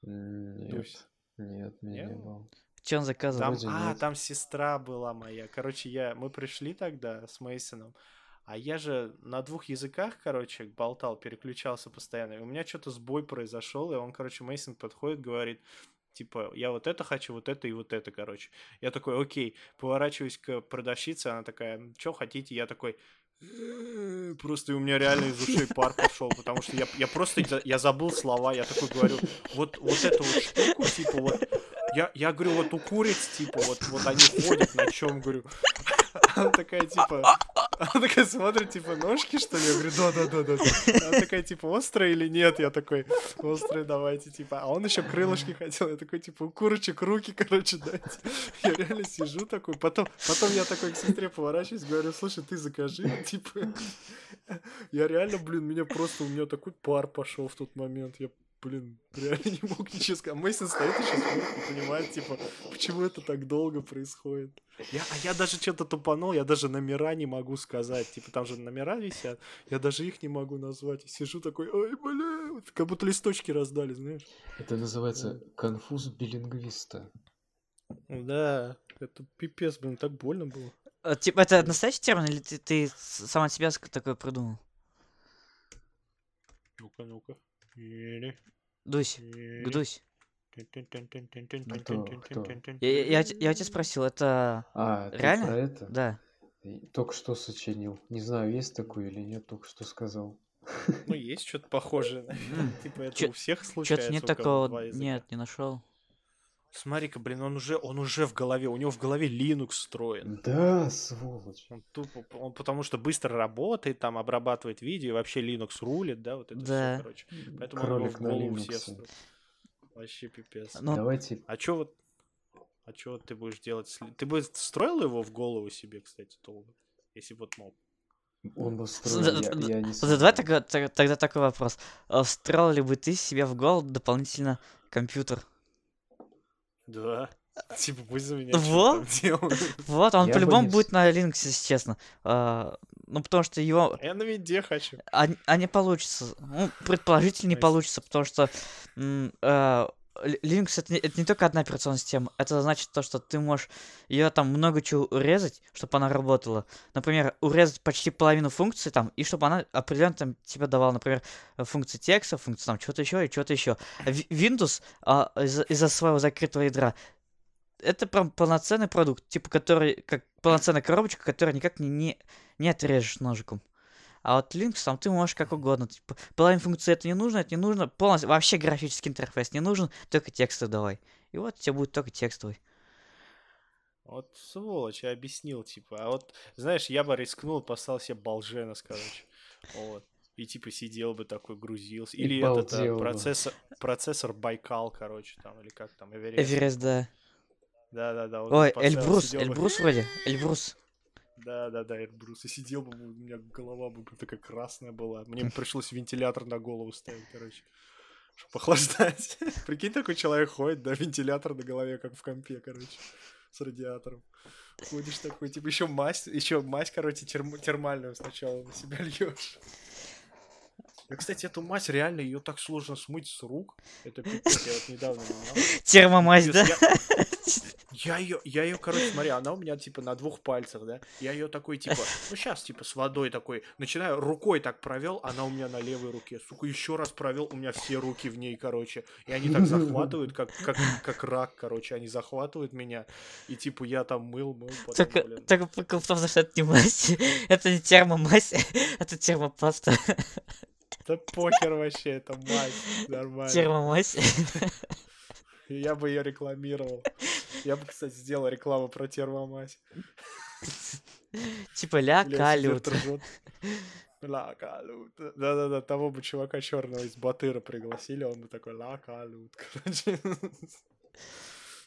Нет, меня Не было? Че он заказывал? Там, а, нет. там сестра была моя. Короче, я, мы пришли тогда с Мейсоном, а я же на двух языках, короче, болтал, переключался постоянно. И у меня что-то сбой произошел, и он, короче, Мейсон подходит, говорит, типа, я вот это хочу, вот это и вот это, короче. Я такой, окей, поворачиваюсь к продавщице, она такая, что хотите? Я такой, «Э, Просто у меня реально из ушей пар пошел, потому что я, я просто я забыл слова, я такой говорю, вот, вот эту вот штуку, типа вот, я, я говорю, вот у куриц, типа, вот, вот они ходят на чем, говорю. Она такая, типа, она такая смотрит, типа, ножки, что ли? Я говорю, да-да-да-да. Она такая, типа, острая или нет? Я такой, острые давайте, типа. А он еще крылышки хотел. Я такой, типа, у курочек руки, короче, дайте. Я реально сижу такой. Потом, потом я такой к сестре поворачиваюсь, говорю, слушай, ты закажи, типа. Я реально, блин, меня просто, у меня такой пар пошел в тот момент. Я блин, реально не мог ничего сказать. Мейсон стоит и сейчас не понимает, типа, почему это так долго происходит. Я, а я даже что-то тупанул, я даже номера не могу сказать. Типа, там же номера висят, я даже их не могу назвать. И сижу такой, ой, бля, как будто листочки раздали, знаешь. Это называется конфуз билингвиста. Да, это пипец, блин, так больно было. А, типа, это настоящий термин, или ты, ты сам от себя такое придумал? Ну-ка, ну-ка. Дусь, Гдусь. Кто? Кто? Я, я, я у тебя спросил, это А, реально? про это? Да. Только что сочинил. Не знаю, есть такой или нет, только что сказал. Ну, есть что-то похожее. Типа это у всех Что-то случается. нет у кого такого, нет, не нашел. Смотри-ка, блин, он уже, он уже в голове, у него в голове Linux встроен. Да, сволочь. Он тупо, он потому что быстро работает, там обрабатывает видео, и вообще Linux рулит, да, вот это Да. все, короче. Поэтому он его Кролик в на все Linux. Вообще пипец. Ну, Давайте А чё вот, а чё вот ты будешь делать? с Ты бы встроил его в голову себе, кстати, долго? Если бы вот мог. он бы строил, я, я не давай тогда, тогда, такой вопрос. А Встроил ли бы ты себе в голову дополнительно компьютер? Да. Типа, пусть за меня Вот. Вот, он по-любому будет на Linux, если честно. А, ну, потому что его... Я на винде хочу. А, а не получится. Ну, предположительно, не получится, потому что м, Ли- Linux это не, это не только одна операционная система. Это значит то, что ты можешь ее там много чего урезать, чтобы она работала. Например, урезать почти половину функций там, и чтобы она определенно там тебе давала, например, функции текста, функции там чего-то еще и чего-то еще. Windows а, из-за из-за своего закрытого ядра это прям полноценный продукт, типа который, как полноценная коробочка, которую никак не, не, не отрежешь ножиком. А вот Linux там ты можешь как угодно. Типа, половина функций это не нужно, это не нужно. Полностью, вообще графический интерфейс не нужен, только текстовый давай. И вот тебе будет только текстовый. Вот сволочь, я объяснил, типа. А вот, знаешь, я бы рискнул, послал себе Балженос, короче. Вот. И типа сидел бы такой, грузился. И Или этот а, процессор, процессор Байкал, короче, там, или как там, Эверест. Эверест, да. Да-да-да. вот Ой, поставил, Эльбрус, сидел бы- Эльбрус вроде. Эльбрус. Да-да-да, Эльбрус. И сидел бы, у меня голова бы такая красная была. Мне бы пришлось вентилятор на голову ставить, короче. Чтобы охлаждать. Прикинь, такой человек ходит, да, вентилятор на голове, как в компе, короче, с радиатором. Ходишь такой, типа, еще мазь, еще мазь, короче, терм- термальную сначала на себя льешь. Я, кстати, эту мазь реально ее так сложно смыть с рук. Это пипец, я вот недавно менял. Термомазь, да? Я ее, я ее, короче, смотри, она у меня типа на двух пальцах, да. Я ее такой, типа, ну сейчас, типа, с водой такой, начинаю, рукой так провел, она у меня на левой руке. Сука, еще раз провел, у меня все руки в ней, короче. И они так захватывают, как, как, как рак, короче, они захватывают меня. И типа я там мыл, мыл, потом, Только, блин. только прикол в том, что это не мазь. Это не термомазь, это термопаста. Да похер вообще, это мать, нормально. Термомазь. Я бы ее рекламировал. Я бы, кстати, сделал рекламу про термомазь. Типа ля калют. Ла калют. Да-да-да, того бы чувака черного из Батыра пригласили, он бы такой ла калют, короче.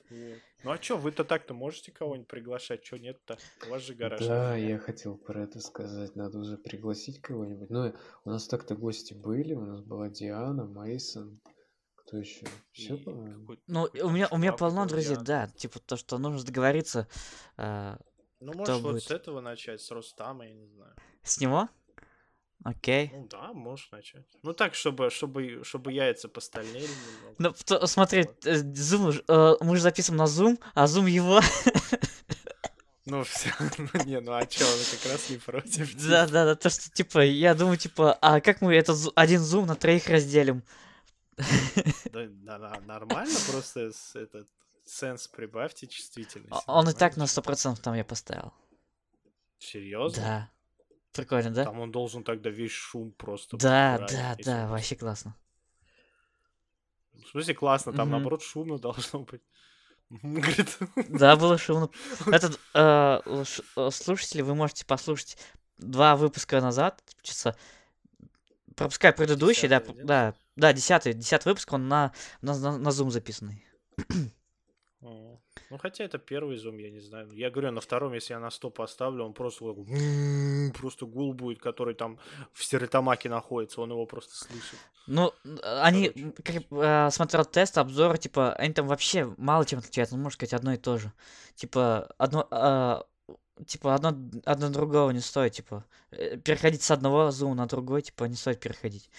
Вот. Ну а чё, вы-то так-то можете кого-нибудь приглашать? Чё нет-то? У вас же гараж. Да, я хотел про это сказать. Надо уже пригласить кого-нибудь. Ну, у нас так-то гости были. У нас была Диана, Мейсон. Кто еще? Все, по-моему. Ну, у меня, у меня полно друзей, я- да. Типа то, что нужно договориться а, Ну, кто можешь вот будет? с этого начать, с Рустама, я не знаю. с него. Окей. Ну да, можешь начать. Ну так, чтобы, чтобы, чтобы яйца постальнели немного. Ну, то- смотри, э, Zoom, э, мы же записываем на Zoom, а Zoom его. Ну все, ну не, ну а чё, он как раз не против. Да, да, да, то, что, типа, я думаю, типа, а как мы этот один Zoom на троих разделим? Да, нормально, просто этот сенс прибавьте чувствительность. Он и так на нормально. 100% там я поставил. Серьезно? Да. Прикольно, да? Там он должен тогда весь шум просто Да, да, да, вообще классно. В смысле классно, там наоборот шумно должно быть. Да, было шумно. Этот, э, э, слушатели, вы можете послушать два выпуска назад, часа, пропускай предыдущий, да, п- да, да, десятый, десятый выпуск, он на, на, на, на Zoom записанный. Ну, хотя это первый зум, я не знаю. Я говорю, на втором, если я на 100 поставлю, он просто просто гул будет, который там в Стерлитамаке находится, он его просто слышит. Ну, н- они, Короче. как э, смотрел тест, обзоры, типа, они там вообще мало чем отличаются, ну, можно сказать, одно и то же. Типа, одно, а, типа, одно, одно другого не стоит, типа, э, переходить с одного зума на другой, типа, не стоит переходить.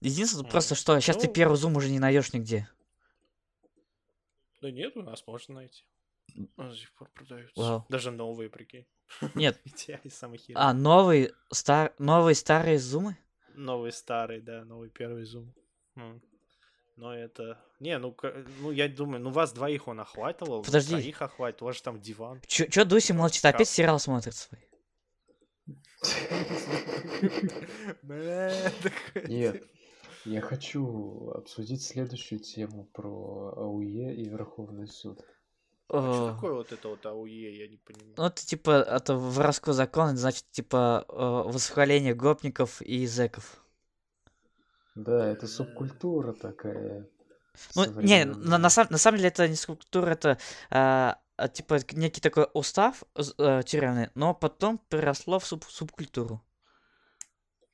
Единственное, М, просто что, сейчас ты ну- первый зум уже не найдешь нигде. Да нет, у нас можно найти. До сих пор продаются. Вау. Даже новые, прикинь. Нет, а, новые, стар, новые старые зумы? Новый старый, да, новый первый зум. Но это... Не, ну, ну, я думаю, ну, вас двоих он охватывал, Подожди. троих охватит, у вас же там диван. Чё, чё Дуси молчит, опять сериал смотрит свой? Нет, я хочу обсудить следующую тему про АУЕ и Верховный суд. А что такое вот это вот АУЕ, я не понимаю. Ну, это типа, это воровской закон, значит, типа, э, восхваление гопников и зэков. Да, это субкультура такая. Ну, не, на, на, сам- на самом деле это не скульптура, это а, а, типа некий такой устав э, тюремный, но потом переросло в суб- субкультуру.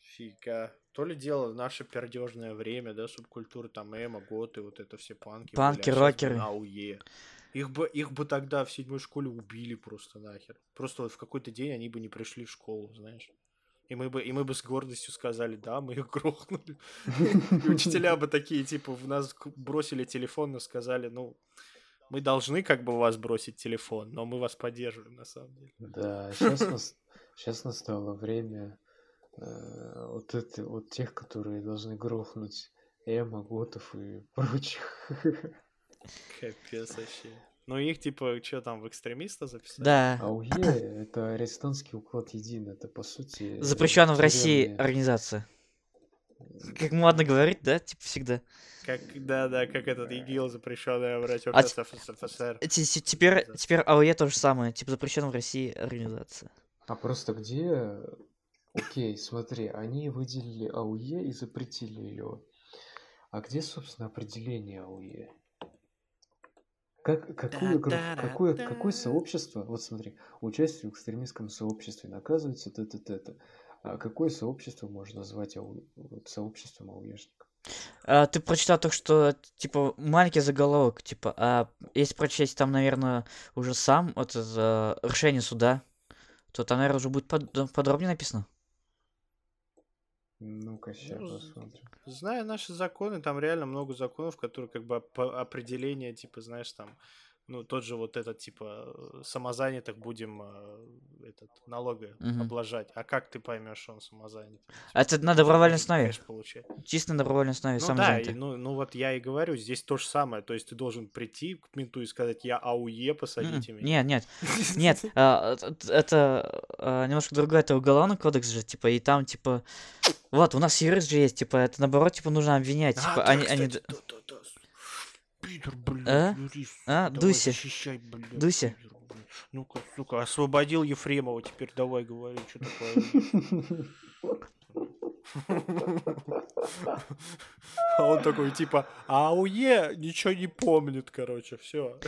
Фига. То ли дело в наше пердежное время, да, субкультура, там эмо, готы, вот это все панки. Панки, а щас, рокеры. АУЕ. Их бы, их бы тогда в седьмой школе убили просто нахер. Просто вот в какой-то день они бы не пришли в школу, знаешь. И мы бы, и мы бы с гордостью сказали, да, мы их грохнули. И учителя бы такие, типа, в нас бросили телефон, но сказали, ну, мы должны как бы у вас бросить телефон, но мы вас поддерживаем на самом деле. Да, сейчас, сейчас настало время э, вот, это, вот тех, которые должны грохнуть Эмо, Готов и прочих. Капец вообще. Ну их типа, что там, в экстремиста записали? Да, АУЕ — это арестантский уклад един, это по сути... запрещенная в России организация. Как модно говорить, да, типа всегда. Как, да, да, как этот ИГИЛ запрещенный врачом А т- СССР. Те- те- Теперь, теперь АОЕ то же самое, типа запрещенная в России организация. А просто где... Окей, смотри, они выделили АУЕ и запретили ее. А где, собственно, определение АУЕ? Как, какое, гро- какое, какое сообщество, вот смотри, участие в экстремистском сообществе наказывается т.т. т.т. А какое сообщество можно назвать АУ- вот, сообществом АУЕшников? А, ты прочитал только что, типа, маленький заголовок, типа, а если прочесть там, наверное, уже сам вот это решение суда, то там, наверное, уже будет под- подробнее написано. Ну-ка, сейчас Ну, посмотрим. Зная наши законы, там реально много законов, которые как бы по определение, типа, знаешь, там, ну, тот же вот этот, типа, э, самозанятых будем э, этот, налога Мгм. облажать. А как ты поймешь, что он самозанят? Это на добровольной основе. получать. Чисто на добровольной основе, Ну сам да, и ну, ну вот я и говорю, здесь то же самое. То есть ты должен прийти к менту и сказать, я АУЕ, посадите М, меня. Нет, нет, нет, а, это а, немножко другое, это уголовный кодекс же, типа, и там, типа, вот, у нас юрист же есть, типа, это наоборот, типа, нужно обвинять, А, типа, они, они, кстати, д- да-да-да. Питер, блин, А? юрист, А, давай Дуся. защищай, блин, Дуся. Ну-ка, сука, освободил Ефремова, теперь давай говори, что такое. А он такой, типа, АУЕ ничего не помнит, короче, все.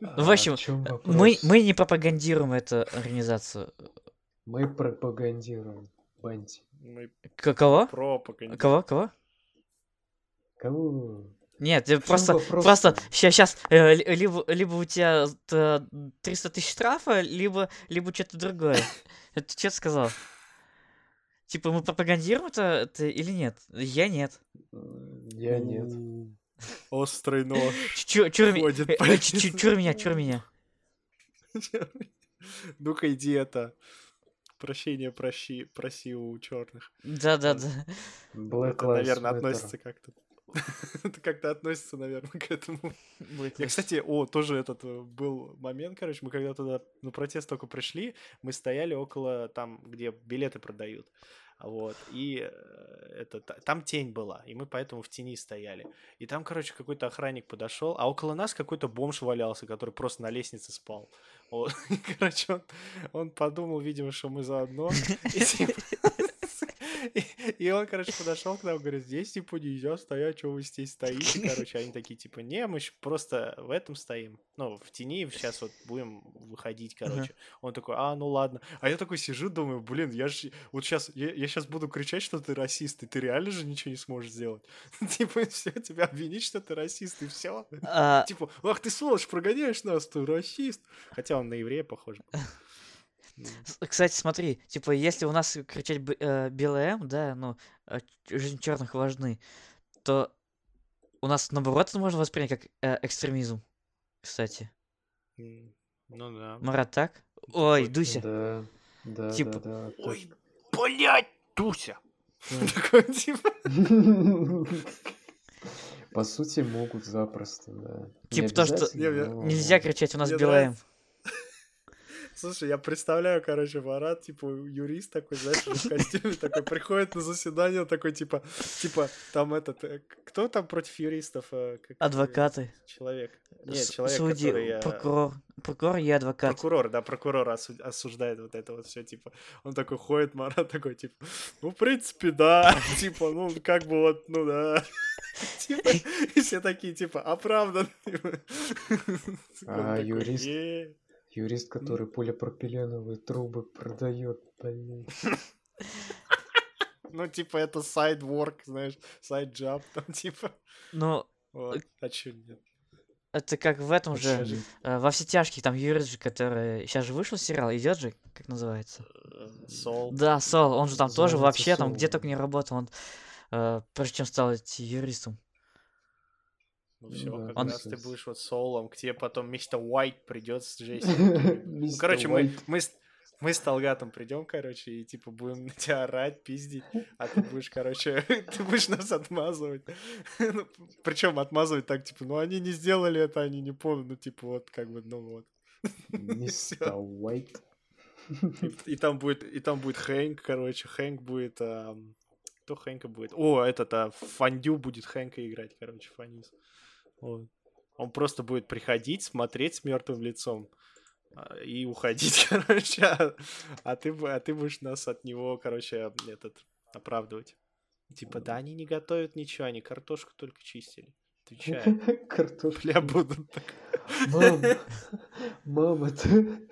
в общем, А мы, мы не пропагандируем эту организацию. Мы пропагандируем банти. Мы кого? про пока Кого, кого? Кого? Нет, просто, вопрос-то? просто сейчас, либо, либо у тебя э, 300 тысяч штрафа, либо, либо что-то другое. Это что ты сказал? Типа мы пропагандируем это, это или нет? Я нет. Я нет. Острый нож. Чур, э, э, чу- чур меня, чур меня. Ну-ка иди это. Прощение проси, проси у черных. Да, да, да. Black Это, наверное, относится как-то. Это как-то относится, наверное, к этому. Я, кстати, о, тоже этот э, был момент, короче, мы когда туда на протест только пришли, мы стояли около там, где билеты продают. Вот, и э, это, та- там тень была, и мы поэтому в тени стояли. И там, короче, какой-то охранник подошел, а около нас какой-то бомж валялся, который просто на лестнице спал. Вот. И, короче, он, он подумал, видимо, что мы заодно. И, типа, и- и он, короче, подошел к нам, говорит, здесь, типа, нельзя стоять, что вы здесь стоите, короче. Они такие, типа, не, мы просто в этом стоим, ну, в тени, сейчас вот будем выходить, короче. Он такой, а, ну ладно. А я такой сижу, думаю, блин, я же, вот сейчас, я, сейчас буду кричать, что ты расист, и ты реально же ничего не сможешь сделать. Типа, все, тебя обвинить, что ты расист, и все. А, Типа, ах ты сволочь, прогоняешь нас, ты расист. Хотя он на еврея похож. был. Кстати, смотри, типа, если у нас кричать э, БЛМ, да, ну, ч- жизнь черных важны, то у нас, наоборот, это можно воспринять как э, экстремизм, кстати. Ну да. Марат, так? Ой, Дуся. Да, да, Типа, да, да, Ой, точно. блядь, Туся. Да. Такой, типа, По сути, могут запросто, да. Типа то, что Нельзя кричать, у нас БЛМ. Слушай, я представляю, короче, Марат, типа, юрист такой, знаешь, в костюме такой, приходит на заседание, такой, типа, типа, там этот, э, кто там против юристов? э, как, Адвокаты. Человек. Нет, человек, Судьи, который... прокурор. Прокурор и адвокат. Прокурор, да, прокурор осу- осуждает вот это вот все, типа, он такой ходит, Марат такой, типа, ну, в принципе, да, типа, ну, как бы вот, ну, да, типа, и все такие, типа, оправдан, А юрист? Юрист, который полипропиленовые трубы продает, блин. Ну, типа, это сайд-ворк, знаешь, сайд-джаб, там, типа, Ну, вот, а чё нет? это как в этом же, э, во все тяжкие, там юрист же, который... Сейчас же вышел сериал, идет же, как называется? Э, Сол. Да, Сол, он же там тоже вообще там где только не работал, он э, прежде чем стать юристом. Ну, все, Да, как Он- раз ты будешь вот солом, к тебе потом мистер Уайт придет с Джейси. Ну, короче, мы, мы, с- мы с Талгатом придем, короче, и типа будем на тебя орать, пиздить, а ты будешь, короче, ты будешь нас отмазывать. Причем отмазывать так, типа, ну они не сделали это, они не помнят, ну типа вот как бы, ну вот. Мистер Уайт. И, и там будет, и там будет Хэнк, короче, Хэнк будет, ам, кто Хэнка будет? О, этот, а, Фандю будет Хэнка играть, короче, Фанис. Вот. Он просто будет приходить, смотреть с мертвым лицом а, и уходить, короче, а, а ты, а ты будешь нас от него, короче, этот, оправдывать. Типа, да, они не готовят ничего, они картошку только чистили. Отвечаю. Картошка. Бля, будут так. Мама, мама, ты...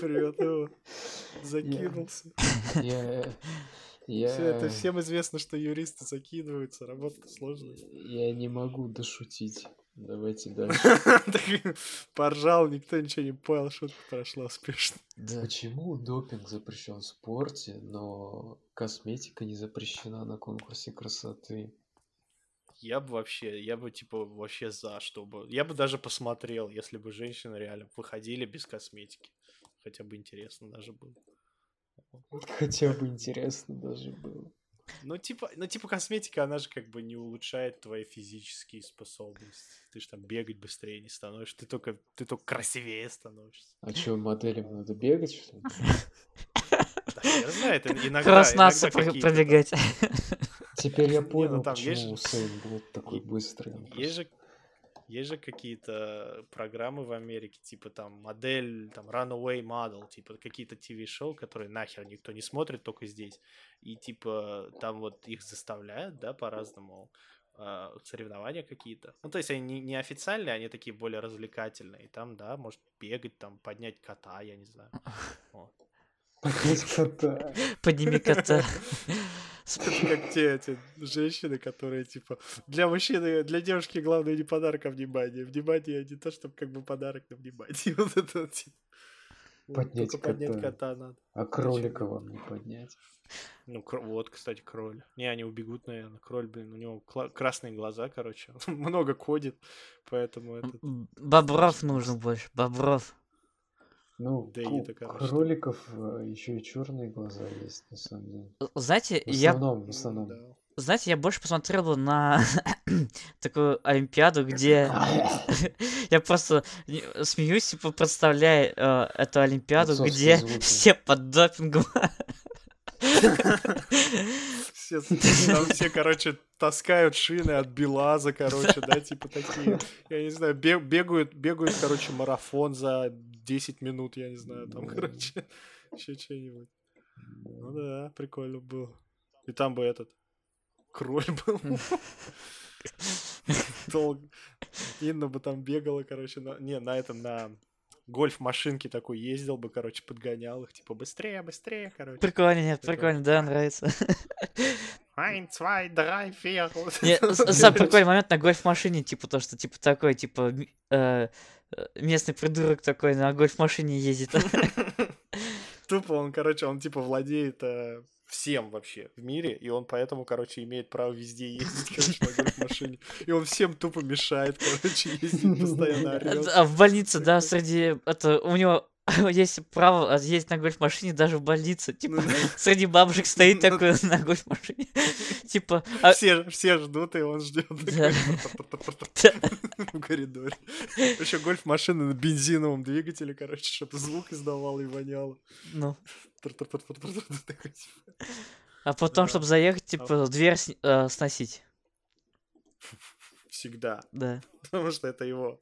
Привет, его. Закинулся. Я... Я... Всё, это всем известно, что юристы закидываются, работа сложная. Я не могу дошутить. Давайте дальше. Так, Поржал, никто ничего не понял, шутка прошла успешно. Да. Почему допинг запрещен в спорте, но косметика не запрещена на конкурсе красоты? Я бы вообще, я бы типа вообще за, чтобы... Я бы даже посмотрел, если бы женщины реально выходили без косметики. Хотя бы интересно даже было. Хотя бы интересно даже было. Ну, типа, ну, типа косметика, она же как бы не улучшает твои физические способности. Ты же там бегать быстрее не становишься, ты только, ты только красивее становишься. А что, моделям надо бегать, что ли? Я знаю, это иногда, там- пробегать. Теперь я ну понял, почему Усейн Болт такой быстрый. Есть же, есть же какие-то программы в Америке, типа там модель, там Runaway Model, типа какие-то ТВ-шоу, которые нахер никто не смотрит, только здесь. И типа там вот их заставляют, да, по-разному а, соревнования какие-то. Ну, то есть они не, не официальные, они такие более развлекательные. И там, да, может бегать, там, поднять кота, я не знаю. Вот. Поднять кота. Подними кота. Как те эти женщины, которые, типа, для мужчины, для девушки главное не подарок, а внимание. Внимание не то, чтобы как бы подарок на внимание. Вот это вот, типа. Поднять только поднять кота. кота надо. А кролика вам не поднять. Ну, кро- вот, кстати, кроль. Не, они убегут, наверное. Кроль, блин, у него кла- красные глаза, короче. Много ходит, поэтому это... Бобров нужно больше, Бобров. Ну, Дэнита, у короче. кроликов еще и черные глаза есть, на самом деле. Знаете, В я, основном, в Ну, основном. да. знаете, я больше посмотрел бы на такую Олимпиаду, где я просто смеюсь, типа, представляя э, эту Олимпиаду, Отцовские где звуки. все под допингом. Все, там все, короче, таскают шины от Белаза, короче, да, типа такие. Я не знаю, бе- бегают, бегают, короче, марафон за 10 минут, я не знаю, там, короче, еще что-нибудь. Ну да, прикольно было. И там бы этот кроль был. Долго. Инна бы там бегала, короче, на... не, на этом, на гольф-машинке такой ездил бы, короче, подгонял их, типа, быстрее, быстрее, короче. Прикольно, нет, прикольно, да, нравится. Ein, zwei, drei, vier. Не, с- Самый прикольный момент на гольф-машине, типа то, что типа такой, типа э, местный придурок такой на гольф-машине ездит. Тупо он, короче, он типа владеет э, всем вообще в мире, и он поэтому, короче, имеет право везде ездить, короче, на гольф-машине. И он всем тупо мешает, короче, ездить, постоянно орёт. А в больнице, да, среди... Это у него есть право а, ездить на гольф-машине даже в больнице. Типа, Ну да. среди бабушек стоит Ну такой на гольф-машине. Типа, а- Все, все ждут, и он ждет в коридоре. Еще гольф-машина на бензиновом двигателе, короче, чтобы звук издавала и воняло. ну, а потом, чтобы заехать, типа, дверь сносить. Всегда. Да. Потому что это его.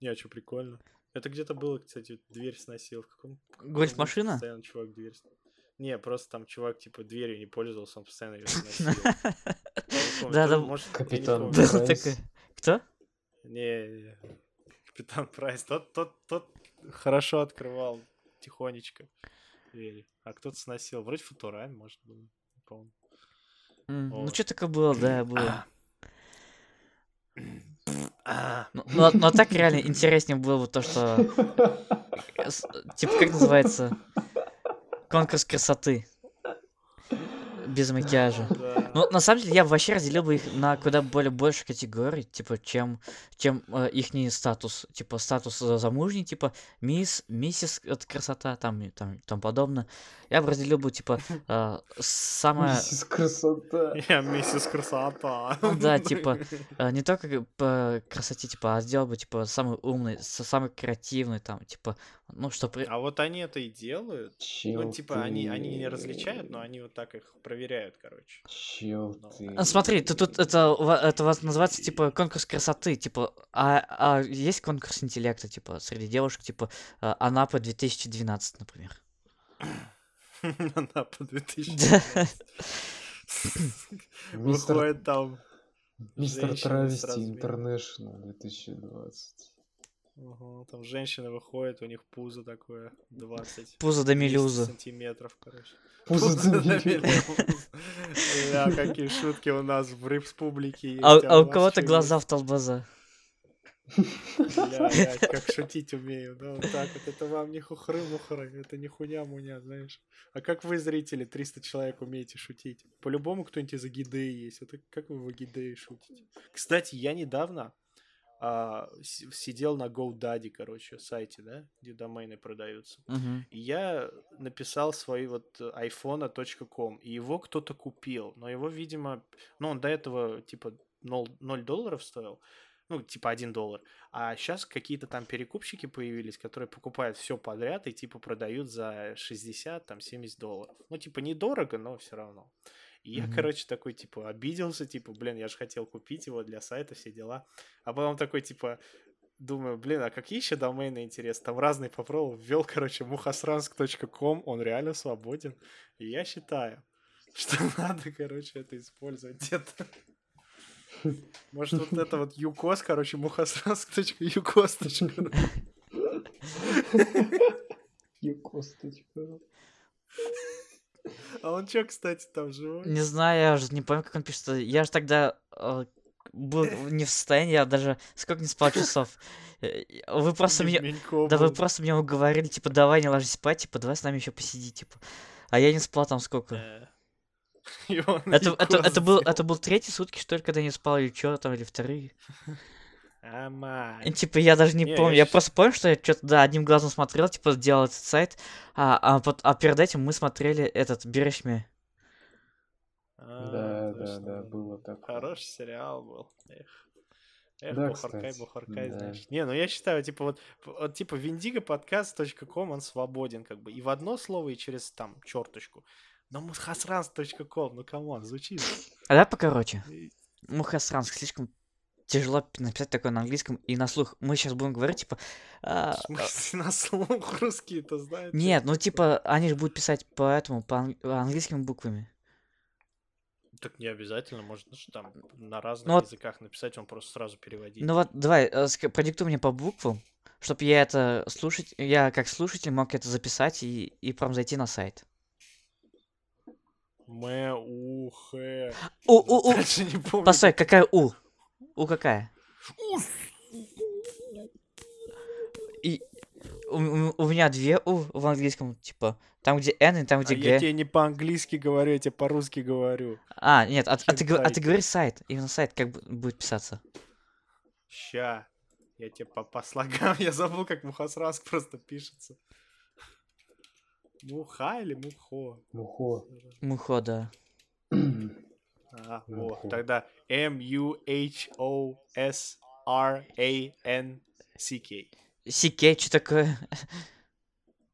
Не, а что прикольно. Это где-то было, кстати, дверь сносил. В каком? каком Гольф-машина? Постоянно чувак дверь. Не, просто там чувак, типа, дверью не пользовался, он постоянно ее сносил. Да, да. может, Капитан. Кто? Не, Капитан Прайс. Тот, тот, тот хорошо открывал тихонечко двери. А кто-то сносил. Вроде Футурами, может, было. Не помню. Ну, что такое было, да, было. А, Ну, ну, а- ну, а так реально интереснее было бы то, что... Типа, как называется? Конкурс красоты. Без макияжа. да. Ну, на самом деле, я бы вообще разделил бы их на куда более больше категорий, типа, чем, чем их статус. Типа, статус э, замужний, типа, мисс, миссис, это красота, там, и там, и тому подобное. Я бы разделил бы, типа, э, самое... Миссис красота. Я миссис красота. Ну да, типа, э, не только как по красоте, типа, а сделал бы, типа, самый умный, самый креативный, там, типа, ну, что... при- А вот они это и делают. Чел Ну, типа, они, они не ты. различают, но они вот так их проверяют, короче. Чел Ну. ты. А, Смотри, ты тут это, это вас называется типа конкурс красоты, типа, а, а есть конкурс интеллекта, типа, среди девушек, типа, а, Анапа 2012, например. 2000. Мистер, Выходит там. мистер Травести. Интернешнл 2020. Ага, там женщины выходят, у них пузо такое 20 Пузо до 200 мелюза. сантиметров, короче. Пузо Пузо до мелюза. какие шутки у нас в республике есть. А, а у кого-то глаза в толбаза. Бля, я как шутить умею, да, вот так вот. Это вам не хухры-мухры, это не хуня-муня, знаешь. А как вы, зрители, 300 человек умеете шутить? По-любому кто-нибудь из Агидеи есть. Это как вы в Агидеи шутите? Кстати, я недавно а, сидел на GoDaddy, короче, сайте, да, где домены продаются. Мгм. И я написал свой вот iphone.com, и его кто-то купил, но его, видимо, ну, он до этого, типа, 0, 0 долларов стоил, ну, типа 1 доллар, а сейчас какие-то там перекупщики появились, которые покупают все подряд и, типа, продают за 60, там, 70 долларов. Ну, типа, недорого, но все равно. И я, короче, такой, типа, обиделся, типа, блин, я же хотел купить его для сайта, все дела. А потом такой, типа, думаю, блин, а какие еще домены интересны? Там разные попробовал, ввел, короче, мухосранск.ком, он реально свободен. И я считаю, что надо, короче, это использовать где-то. Может, вот это вот юкос, короче, мухосранск.юкос.ру. Косточка. А он чё, кстати, там живой? Не знаю, я уже не помню, как он пишет. Я же тогда э, был не в состоянии, я даже сколько не спал часов. Э, Вы просто меня... Да вы просто меня уговорили, типа, давай не ложись спать, типа, давай с нами еще посиди, типа. А я не спал там сколько. Это, это, это, был, это был третий сутки, что ли, когда я не спал, или что там, или вторые. Амай. И, Типа, я даже не, Не, помню. я Я, просто помню, что я что-то, да, одним глазом смотрел, типа, делал этот сайт, а, а, пот- а перед этим мы смотрели этот Берешме. А, Да, да, точно, да, было такое. Хороший сериал был. Эх. Эх, Да, бухаркай, кстати, бухаркай, да. знаешь. Не, ну я считаю, типа вот, вот типа виндигоподкаст.ком, он свободен, как бы, и в одно слово, и через там черточку. Но мусхасранс.ком, ну камон, звучит. А да, покороче. Мухасранск, слишком тяжело написать такое на английском и на слух. Мы сейчас будем говорить, типа... а, В смысле, на слух русские-то знают? Нет, ну типа, они же будут писать по этому, по ан- английскими буквами. Так не обязательно, можно же там на разных Ну вот- языках написать, он просто сразу переводить. Ну вот, давай, э, продиктуй мне по буквам, чтобы я это слушать, я как слушатель мог это записать и, и прям зайти на сайт. Мэ, у, хэ. У, у, у, постой, какая У? У какая? И у, у- меня две У в английском, типа, там где N и там А где я тебе не по-английски говорю, я тебе по-русски говорю. А, нет, а, а ты, а ты говоришь сайт, именно сайт, как бу- будет писаться. Ща. Я тебе по, по слогам, я забыл, как Мухасранск просто пишется. Муха или Мухо? Мухо. Мухо, да. А, Мухо. вот, тогда M-U-H-O-S-R-A-N-C-K. Сикей, что такое?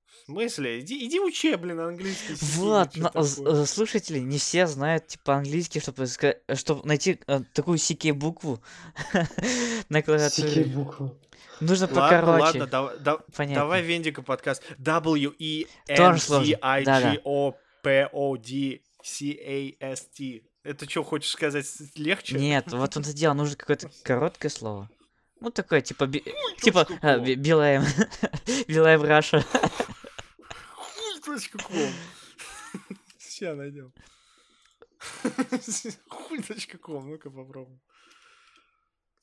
В смысле? Иди, иди учи, блин, английский. сидеть, Вот, такое. э, слушатели не все знают, типа, английский, чтобы, чтобы найти э, такую сикей букву на клавиатуре. букву. Нужно Ладно, покороче. ладно, дав- дав- понятнее. давай Вендика подкаст. W E N сложно. I. G O P O D C A S T. Это что, хочешь сказать легче? Нет, вот он это дело, нужно какое-то короткое слово. Ну, такое, типа, би- типа, точка ком. Билаем, Билаем Раша. Хуй.ком. Сейчас найдем. Хуй.ком, ну-ка попробуем.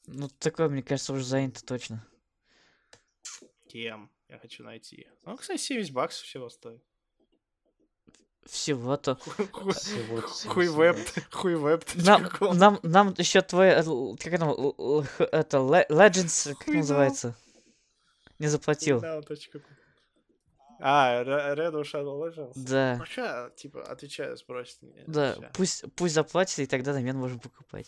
Ну, такое, мне кажется, уже занято точно. Кем? Я хочу найти. Ну, кстати, 70 баксов всего стоит. Всего-то. Хуй- веб, хуй веб. Нам, нам, нам еще твой, э, как х- это, Le- Legends, как называется? Не заплатил. А, Red Shadow Legends? Да, Ну, ща, типа, отвечаю, спросит меня. да, пусть, пусть заплатит, и тогда домен можем покупать.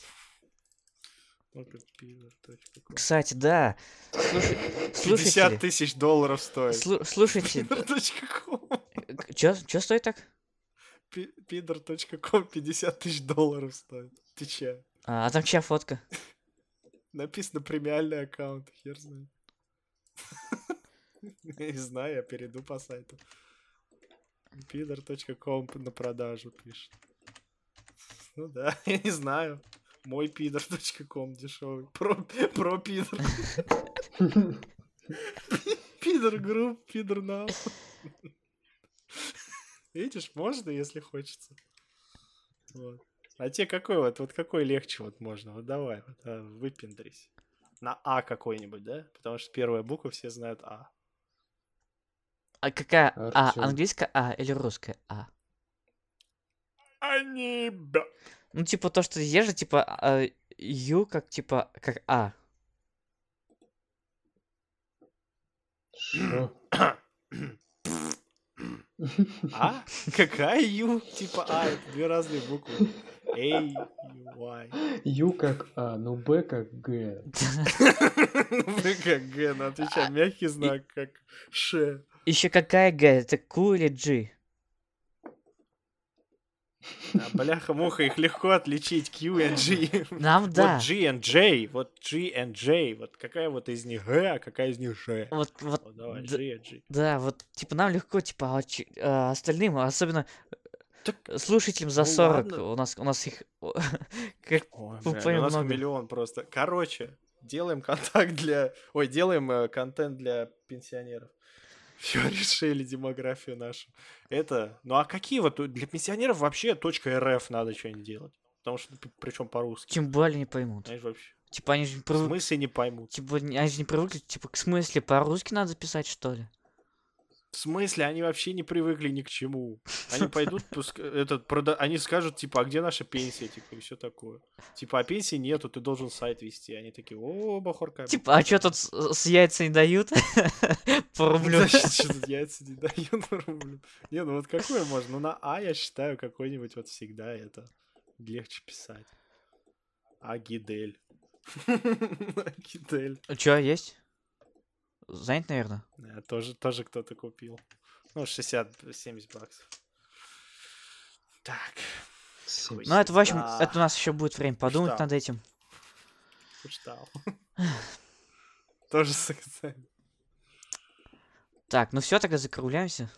Пидор.ком. Кстати, да, слушай, 50 слушатели, тысяч долларов стоит. слу- слушайте, чё, чё стоит так? Пи- Пидор.ком 50 тысяч долларов стоит. Ты че? А, а там чья фотка? Написано премиальный аккаунт, хер знает. Не знаю, я перейду по сайту. Пидор.ком на продажу пишет. Ну да, я не знаю. Мой пидор.ком дешевый. Про, про пидор. Пидор групп, пидор нау. Видишь, можно, если хочется. Вот. А тебе какой вот, вот какой легче вот можно? Вот давай, вот, а, выпендрись. На А какой-нибудь, да? Потому что первая буква все знают А. А какая А? Артём. Английская А или русская А? Аниба. Ну, типа то, что есть же, типа, а, Ю как, типа, как А. Шо? А? Какая Ю? Типа А, это две разные буквы. A, Y. Ю как А, ну Б как Г. Ну, вы как Г, ну отвечай, мягкий знак, как Ш. Еще какая Г? Это Q или G? А, бляха-муха, их легко отличить, Q и G. Нам да. Вот G and J, вот G and J, вот какая вот из них Г, а какая из них Ж. Вот, вот, Вот давай, д- G and G. да, вот, типа, нам легко, типа, а а остальным, особенно Так, э, слушателям за ну 40, ладно. у нас, у нас их, как, Ой, Ну, прям у нас много. миллион просто. Короче, делаем контакт для... Ой, делаем э, контент для пенсионеров. Все, решили демографию нашу. Это... Ну а какие вот... Для пенсионеров вообще точка .рф надо что-нибудь делать. Потому что, причем по-русски. тем более не поймут. Знаешь, вообще. Типа, они же не В привыкли, смысле не поймут. типа, они же не привыкли, типа, к смысле по-русски надо писать, что ли? В смысле, они вообще не привыкли ни к чему. Они пойдут, пуск- этот, прода- они скажут, типа, а где наша пенсия, типа, и все такое. Типа, а пенсии нету, ты должен сайт вести. Они такие, о, бахорка. Типа, а что тут с, с яйца не дают? По рублю. Значит, что тут яйца не дают по рублю. Не, ну вот какое можно? Ну на А я считаю какой-нибудь вот всегда это легче писать. Агидель. Агидель. Че, есть? Занят, наверное? Да, тоже, тоже кто-то купил. Ну, 60-70 баксов. Так, Семь. Ну, это, в общем, Да. это у нас еще будет время подумать Что? над этим. почитал. Тоже с акцентом. Так, ну все, тогда закругляемся.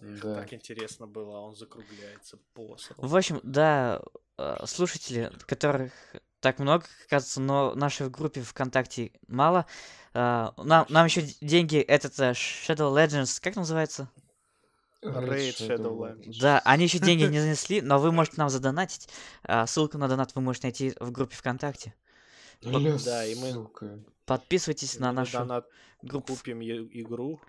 Да. Так интересно было, а он закругляется по В общем, да, э, слушатели, которых так много, кажется, но нашей в группе ВКонтакте мало. э, Нам, нам еще деньги, этот э, Shadow Legends, как называется? Raid Shadowlands. Да, они еще деньги не занесли, но вы можете нам задонатить. А, Ссылку на донат вы можете найти в группе ВКонтакте. Ля, Да, и мы- сука. Подписывайтесь на Мы нашу донат группу. купим игру.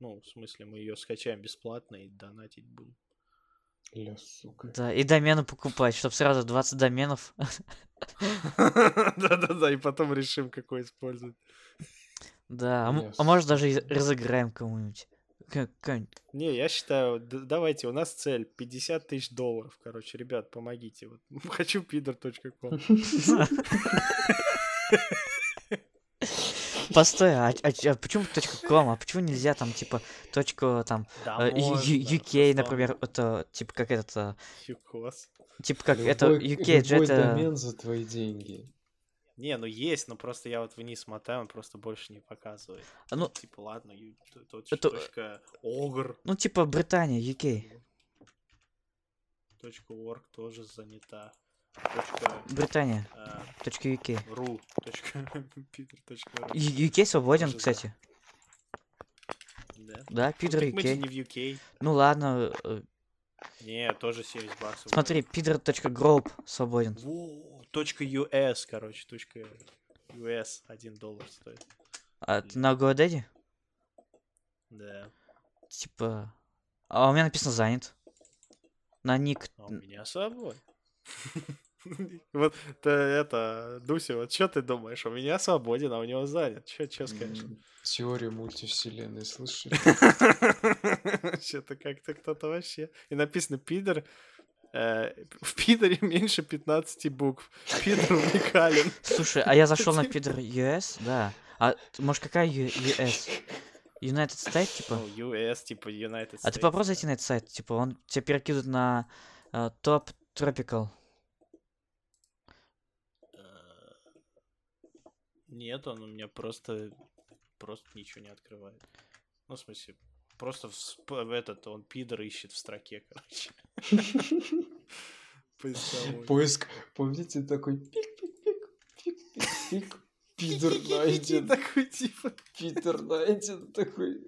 Ну, в смысле, мы ее скачаем бесплатно и донатить будем. Ля, сука. Да, и домены покупать, чтобы сразу 20 доменов. Да-да-да, и потом решим, какой использовать. Да, а, а может даже разыграем кому-нибудь. Не, я считаю, давайте, у нас цель 50 тысяч долларов. Короче, ребят, помогите. Вот, хочу пидор.ком. Постой, а, а а почему точка ком? А почему нельзя там типа точку там Да, э, UK, например, это типа как этот, э, Юкос. типа как это Любой- UK же любой это домен за твои деньги. Не, ну есть, но просто я вот вниз мотаю, он просто больше не показывает. А, ну- типа, ладно, ю- т- точ- Это- точка огр, ну типа Британия, UK. точка org тоже занята. Британия, точка UK. ру, UK свободен, кстати. Да. Да, пидор UK. не в UK. Ну ладно, э, Не, тоже 70 баксов. смотри, пидор.гроуп свободен. Во, точка US, короче, точка US 1 доллар стоит. А ты на GoDaddy? Да. Типа... А у меня написано занят. На ник... А у меня свободен. Вот ты это, Дуся, вот что ты думаешь? У меня свободен, а у него занят. Че скажешь? М, Теорию мультивселенной, слышали? Что-то как-то кто-то вообще. И написано пидор. э, В пидоре меньше 15 букв. Пидор уникален. Слушай, а я зашел на пидор US, да. А может какая US? United States, типа? Ну, US, типа United А ты States, попробуй зайти на этот сайт, типа он тебя перекидывает на э, топ Tropical. Нет, он у меня просто просто ничего не открывает. Ну, в смысле, просто в, в этот он пидор ищет в строке, короче. Поиск, помните, такой пик-пик-пик, пик-пик-пик, пидор найден, Такой типа. пидор найден, такой,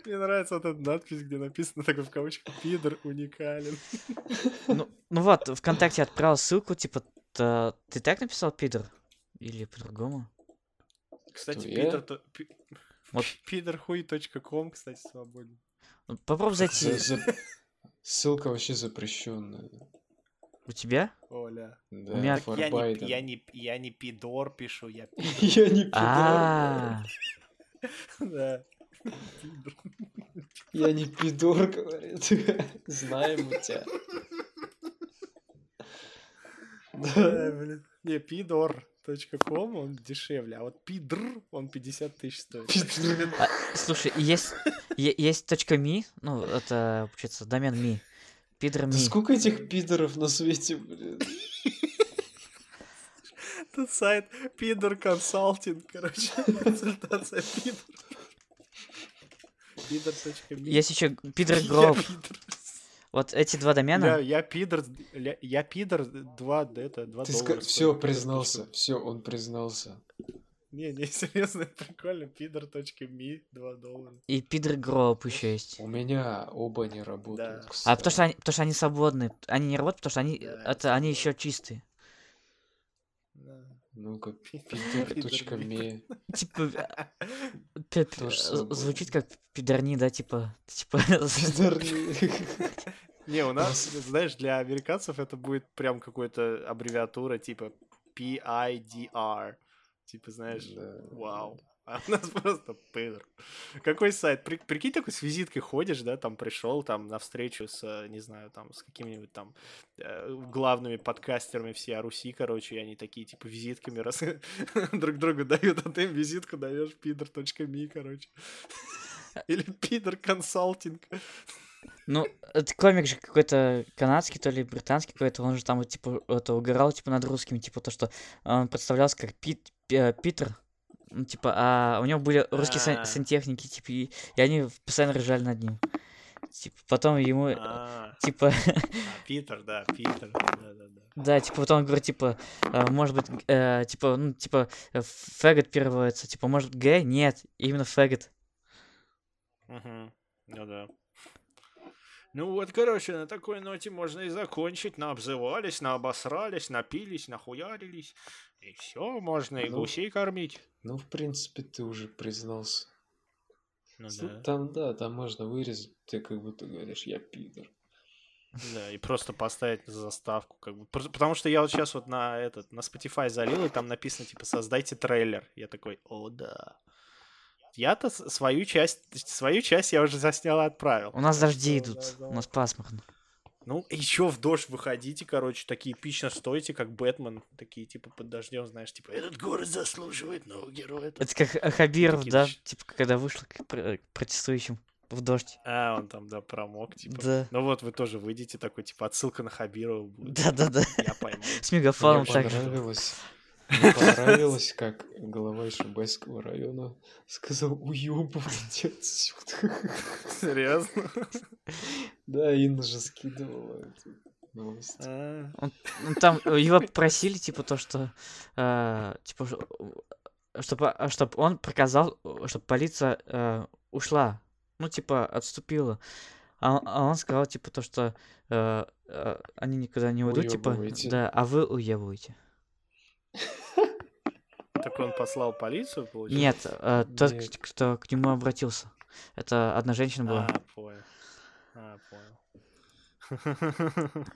Мне нравится вот эта надпись, где написано такой в кавычках пидор уникален. Ну, ну вот, ВКонтакте отправил ссылку, типа, ты так написал пидор? Или по-другому? Кстати, пидор... Вот. пидорхуй.ком, кстати, свободен. Ну, Попробуй зайти. За- за- Ссылка вообще запрещенная. У тебя? Оля. Да, меня- for Я не, я, не, я не пидор пишу, я пидор. Я не пидор. А, Да. Я не пидор, говорит. Знаем у тебя. Да, блин. Не, пидор.ком, он дешевле, а вот пидр, он 50 тысяч стоит. Пидор. а, слушай, есть, есть точка ми, ну, это, получается, домен ми. Пидор ми. Да сколько этих пидоров на свете, блин? Тут сайт пидор консалтинг, короче, консультация пидор. Пидор.ми. Есть еще пидор Я гроуп. пидор. Вот эти два домена. я пидор, я пидор, два, да, это, два Ты доллара. все стоит. признался, все, он признался. Не, не, серьезно, это прикольно. Пидор.ми, два доллара. И пидор гроуп еще есть. У меня оба не работают. Да. А потому что, они, потому что они свободные. Они не работают, потому что они, Да, это, они еще чистые. Ну Ну-ка, пидор.me. Типа, э, звучит как пидорни, да, типа, типа, Пидорни. Не, у нас, знаешь, для американцев это будет прям какой-то аббревиатура типа PIDR. Типа, знаешь, вау. А у нас просто пидор. Какой сайт? При- прикинь, такой с визиткой ходишь, да, там пришел, там, на встречу с, э, не знаю, там, с какими-нибудь там э, главными подкастерами всей Руси, короче, и они такие, типа, визитками раз друг другу дают, а ты им визитку даешь пидор.ми, короче. Или пидор консалтинг. Ну, это комик же какой-то канадский, то ли британский какой-то, он же там, типа, это угорал, типа, над русскими, типа, то, что он представлялся как Пит, Пи- Питер, ну, типа, а у него были русские сан- А. сантехники, типа, и, и они постоянно ржали над ним. Типа, потом ему, э, А, типа, а, Питер, да, Питер, да-да-да. да, типа, потом он говорит, типа, э, может быть, э, типа, ну, типа, э, фэгот переводится, типа, может, Г? Нет, именно фэгот. Мгм. Ну да. Ну вот, короче, на такой ноте можно и закончить. Наобзывались, наобосрались, напились, нахуярились. И все, можно и Ну. гусей кормить. Ну, в принципе, ты уже признался. Ну Ну, да. Там, да, там можно вырезать, ты как будто говоришь, я пидор. Да, и просто поставить на заставку, как бы. Потому что я вот сейчас вот на этот, на Spotify залил, и там написано, типа, создайте трейлер. Я такой, о, да. Я-то свою часть, свою часть я уже заснял и отправил. У нас дожди что, идут, да, у нас пасмурно. Ну, еще в дождь выходите, короче, такие эпично стойте, как Бэтмен, такие, типа, под дождем, знаешь, типа, этот город заслуживает нового героя. Это как Х- Хабиров, такие да, типа, когда вышел к, к протестующим в дождь. А, он там, да, промок, типа. Да. Ну вот, вы тоже выйдете, такой, типа, отсылка на Хабирова будет. Да-да-да. Я пойму. С мегафоном так. понравилось. Мне понравилось, как глава Шубайского района сказал уебывайте отсюда. Серьезно? Да, Инна же скидывала эту новость. А, Ну, там его попросили, типа, то, что, э, типа, чтобы, чтобы он приказал, чтобы полиция э, ушла, ну, типа, отступила. А, он- а он сказал, типа, то, что э, э, они никуда не уйдут, типа, Уёбывайте. да, а вы уебываете. Так он послал полицию, получается? Нет, э, тот, Нет. к- кто к нему обратился. Это одна женщина была. А, понял. А, понял.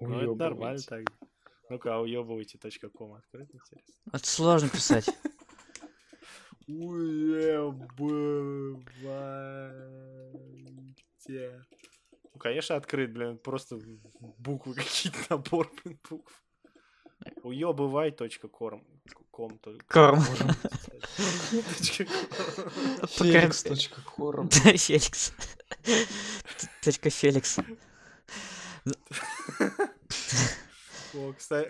Ну, это нормально так. Ну-ка, а уебывайте.ком открыть, интересно. Это сложно писать. Уебывайте. Ну, конечно, открыт, блин, просто буквы какие-то, набор, блин, букв. Уебывай.ком. Корм. Да, Феликс. Точка Феликс.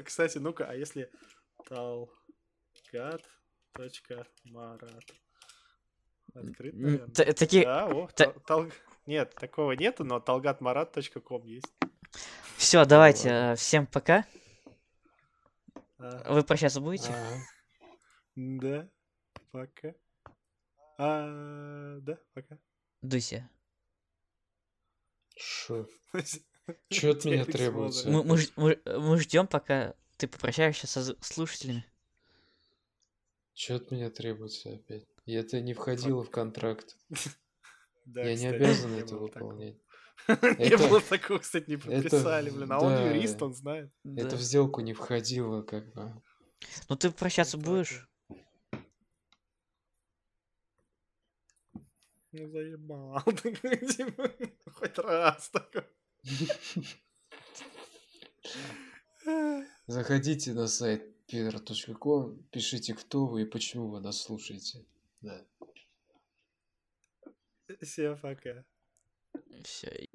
Кстати, ну-ка, а если талгат точка марат открыт, наверное? та- Такие... Да, о, та- тал- Нет, такого нету, но talgatmarat.com есть. Все, давайте. э, Всем пока. А, Вы прощаться будете? Ага. Да, пока. А, да, пока. Дуся. Шо? Чё от меня требуется? Мы, мы, ж- мы, мы ждем, пока ты попрощаешься со слушателями. Чё от меня требуется опять? И это не входило в контракт. Я не обязан это выполнять. Не было такого, кстати, не подписали, блин. А он юрист, он знает. Это в сделку не входило, как бы. Ну ты прощаться будешь? Ну, заебал. Хоть раз такой. Заходите на сайт peter.com, пишите, кто вы и почему вы нас слушаете. Да. Всем пока. Все.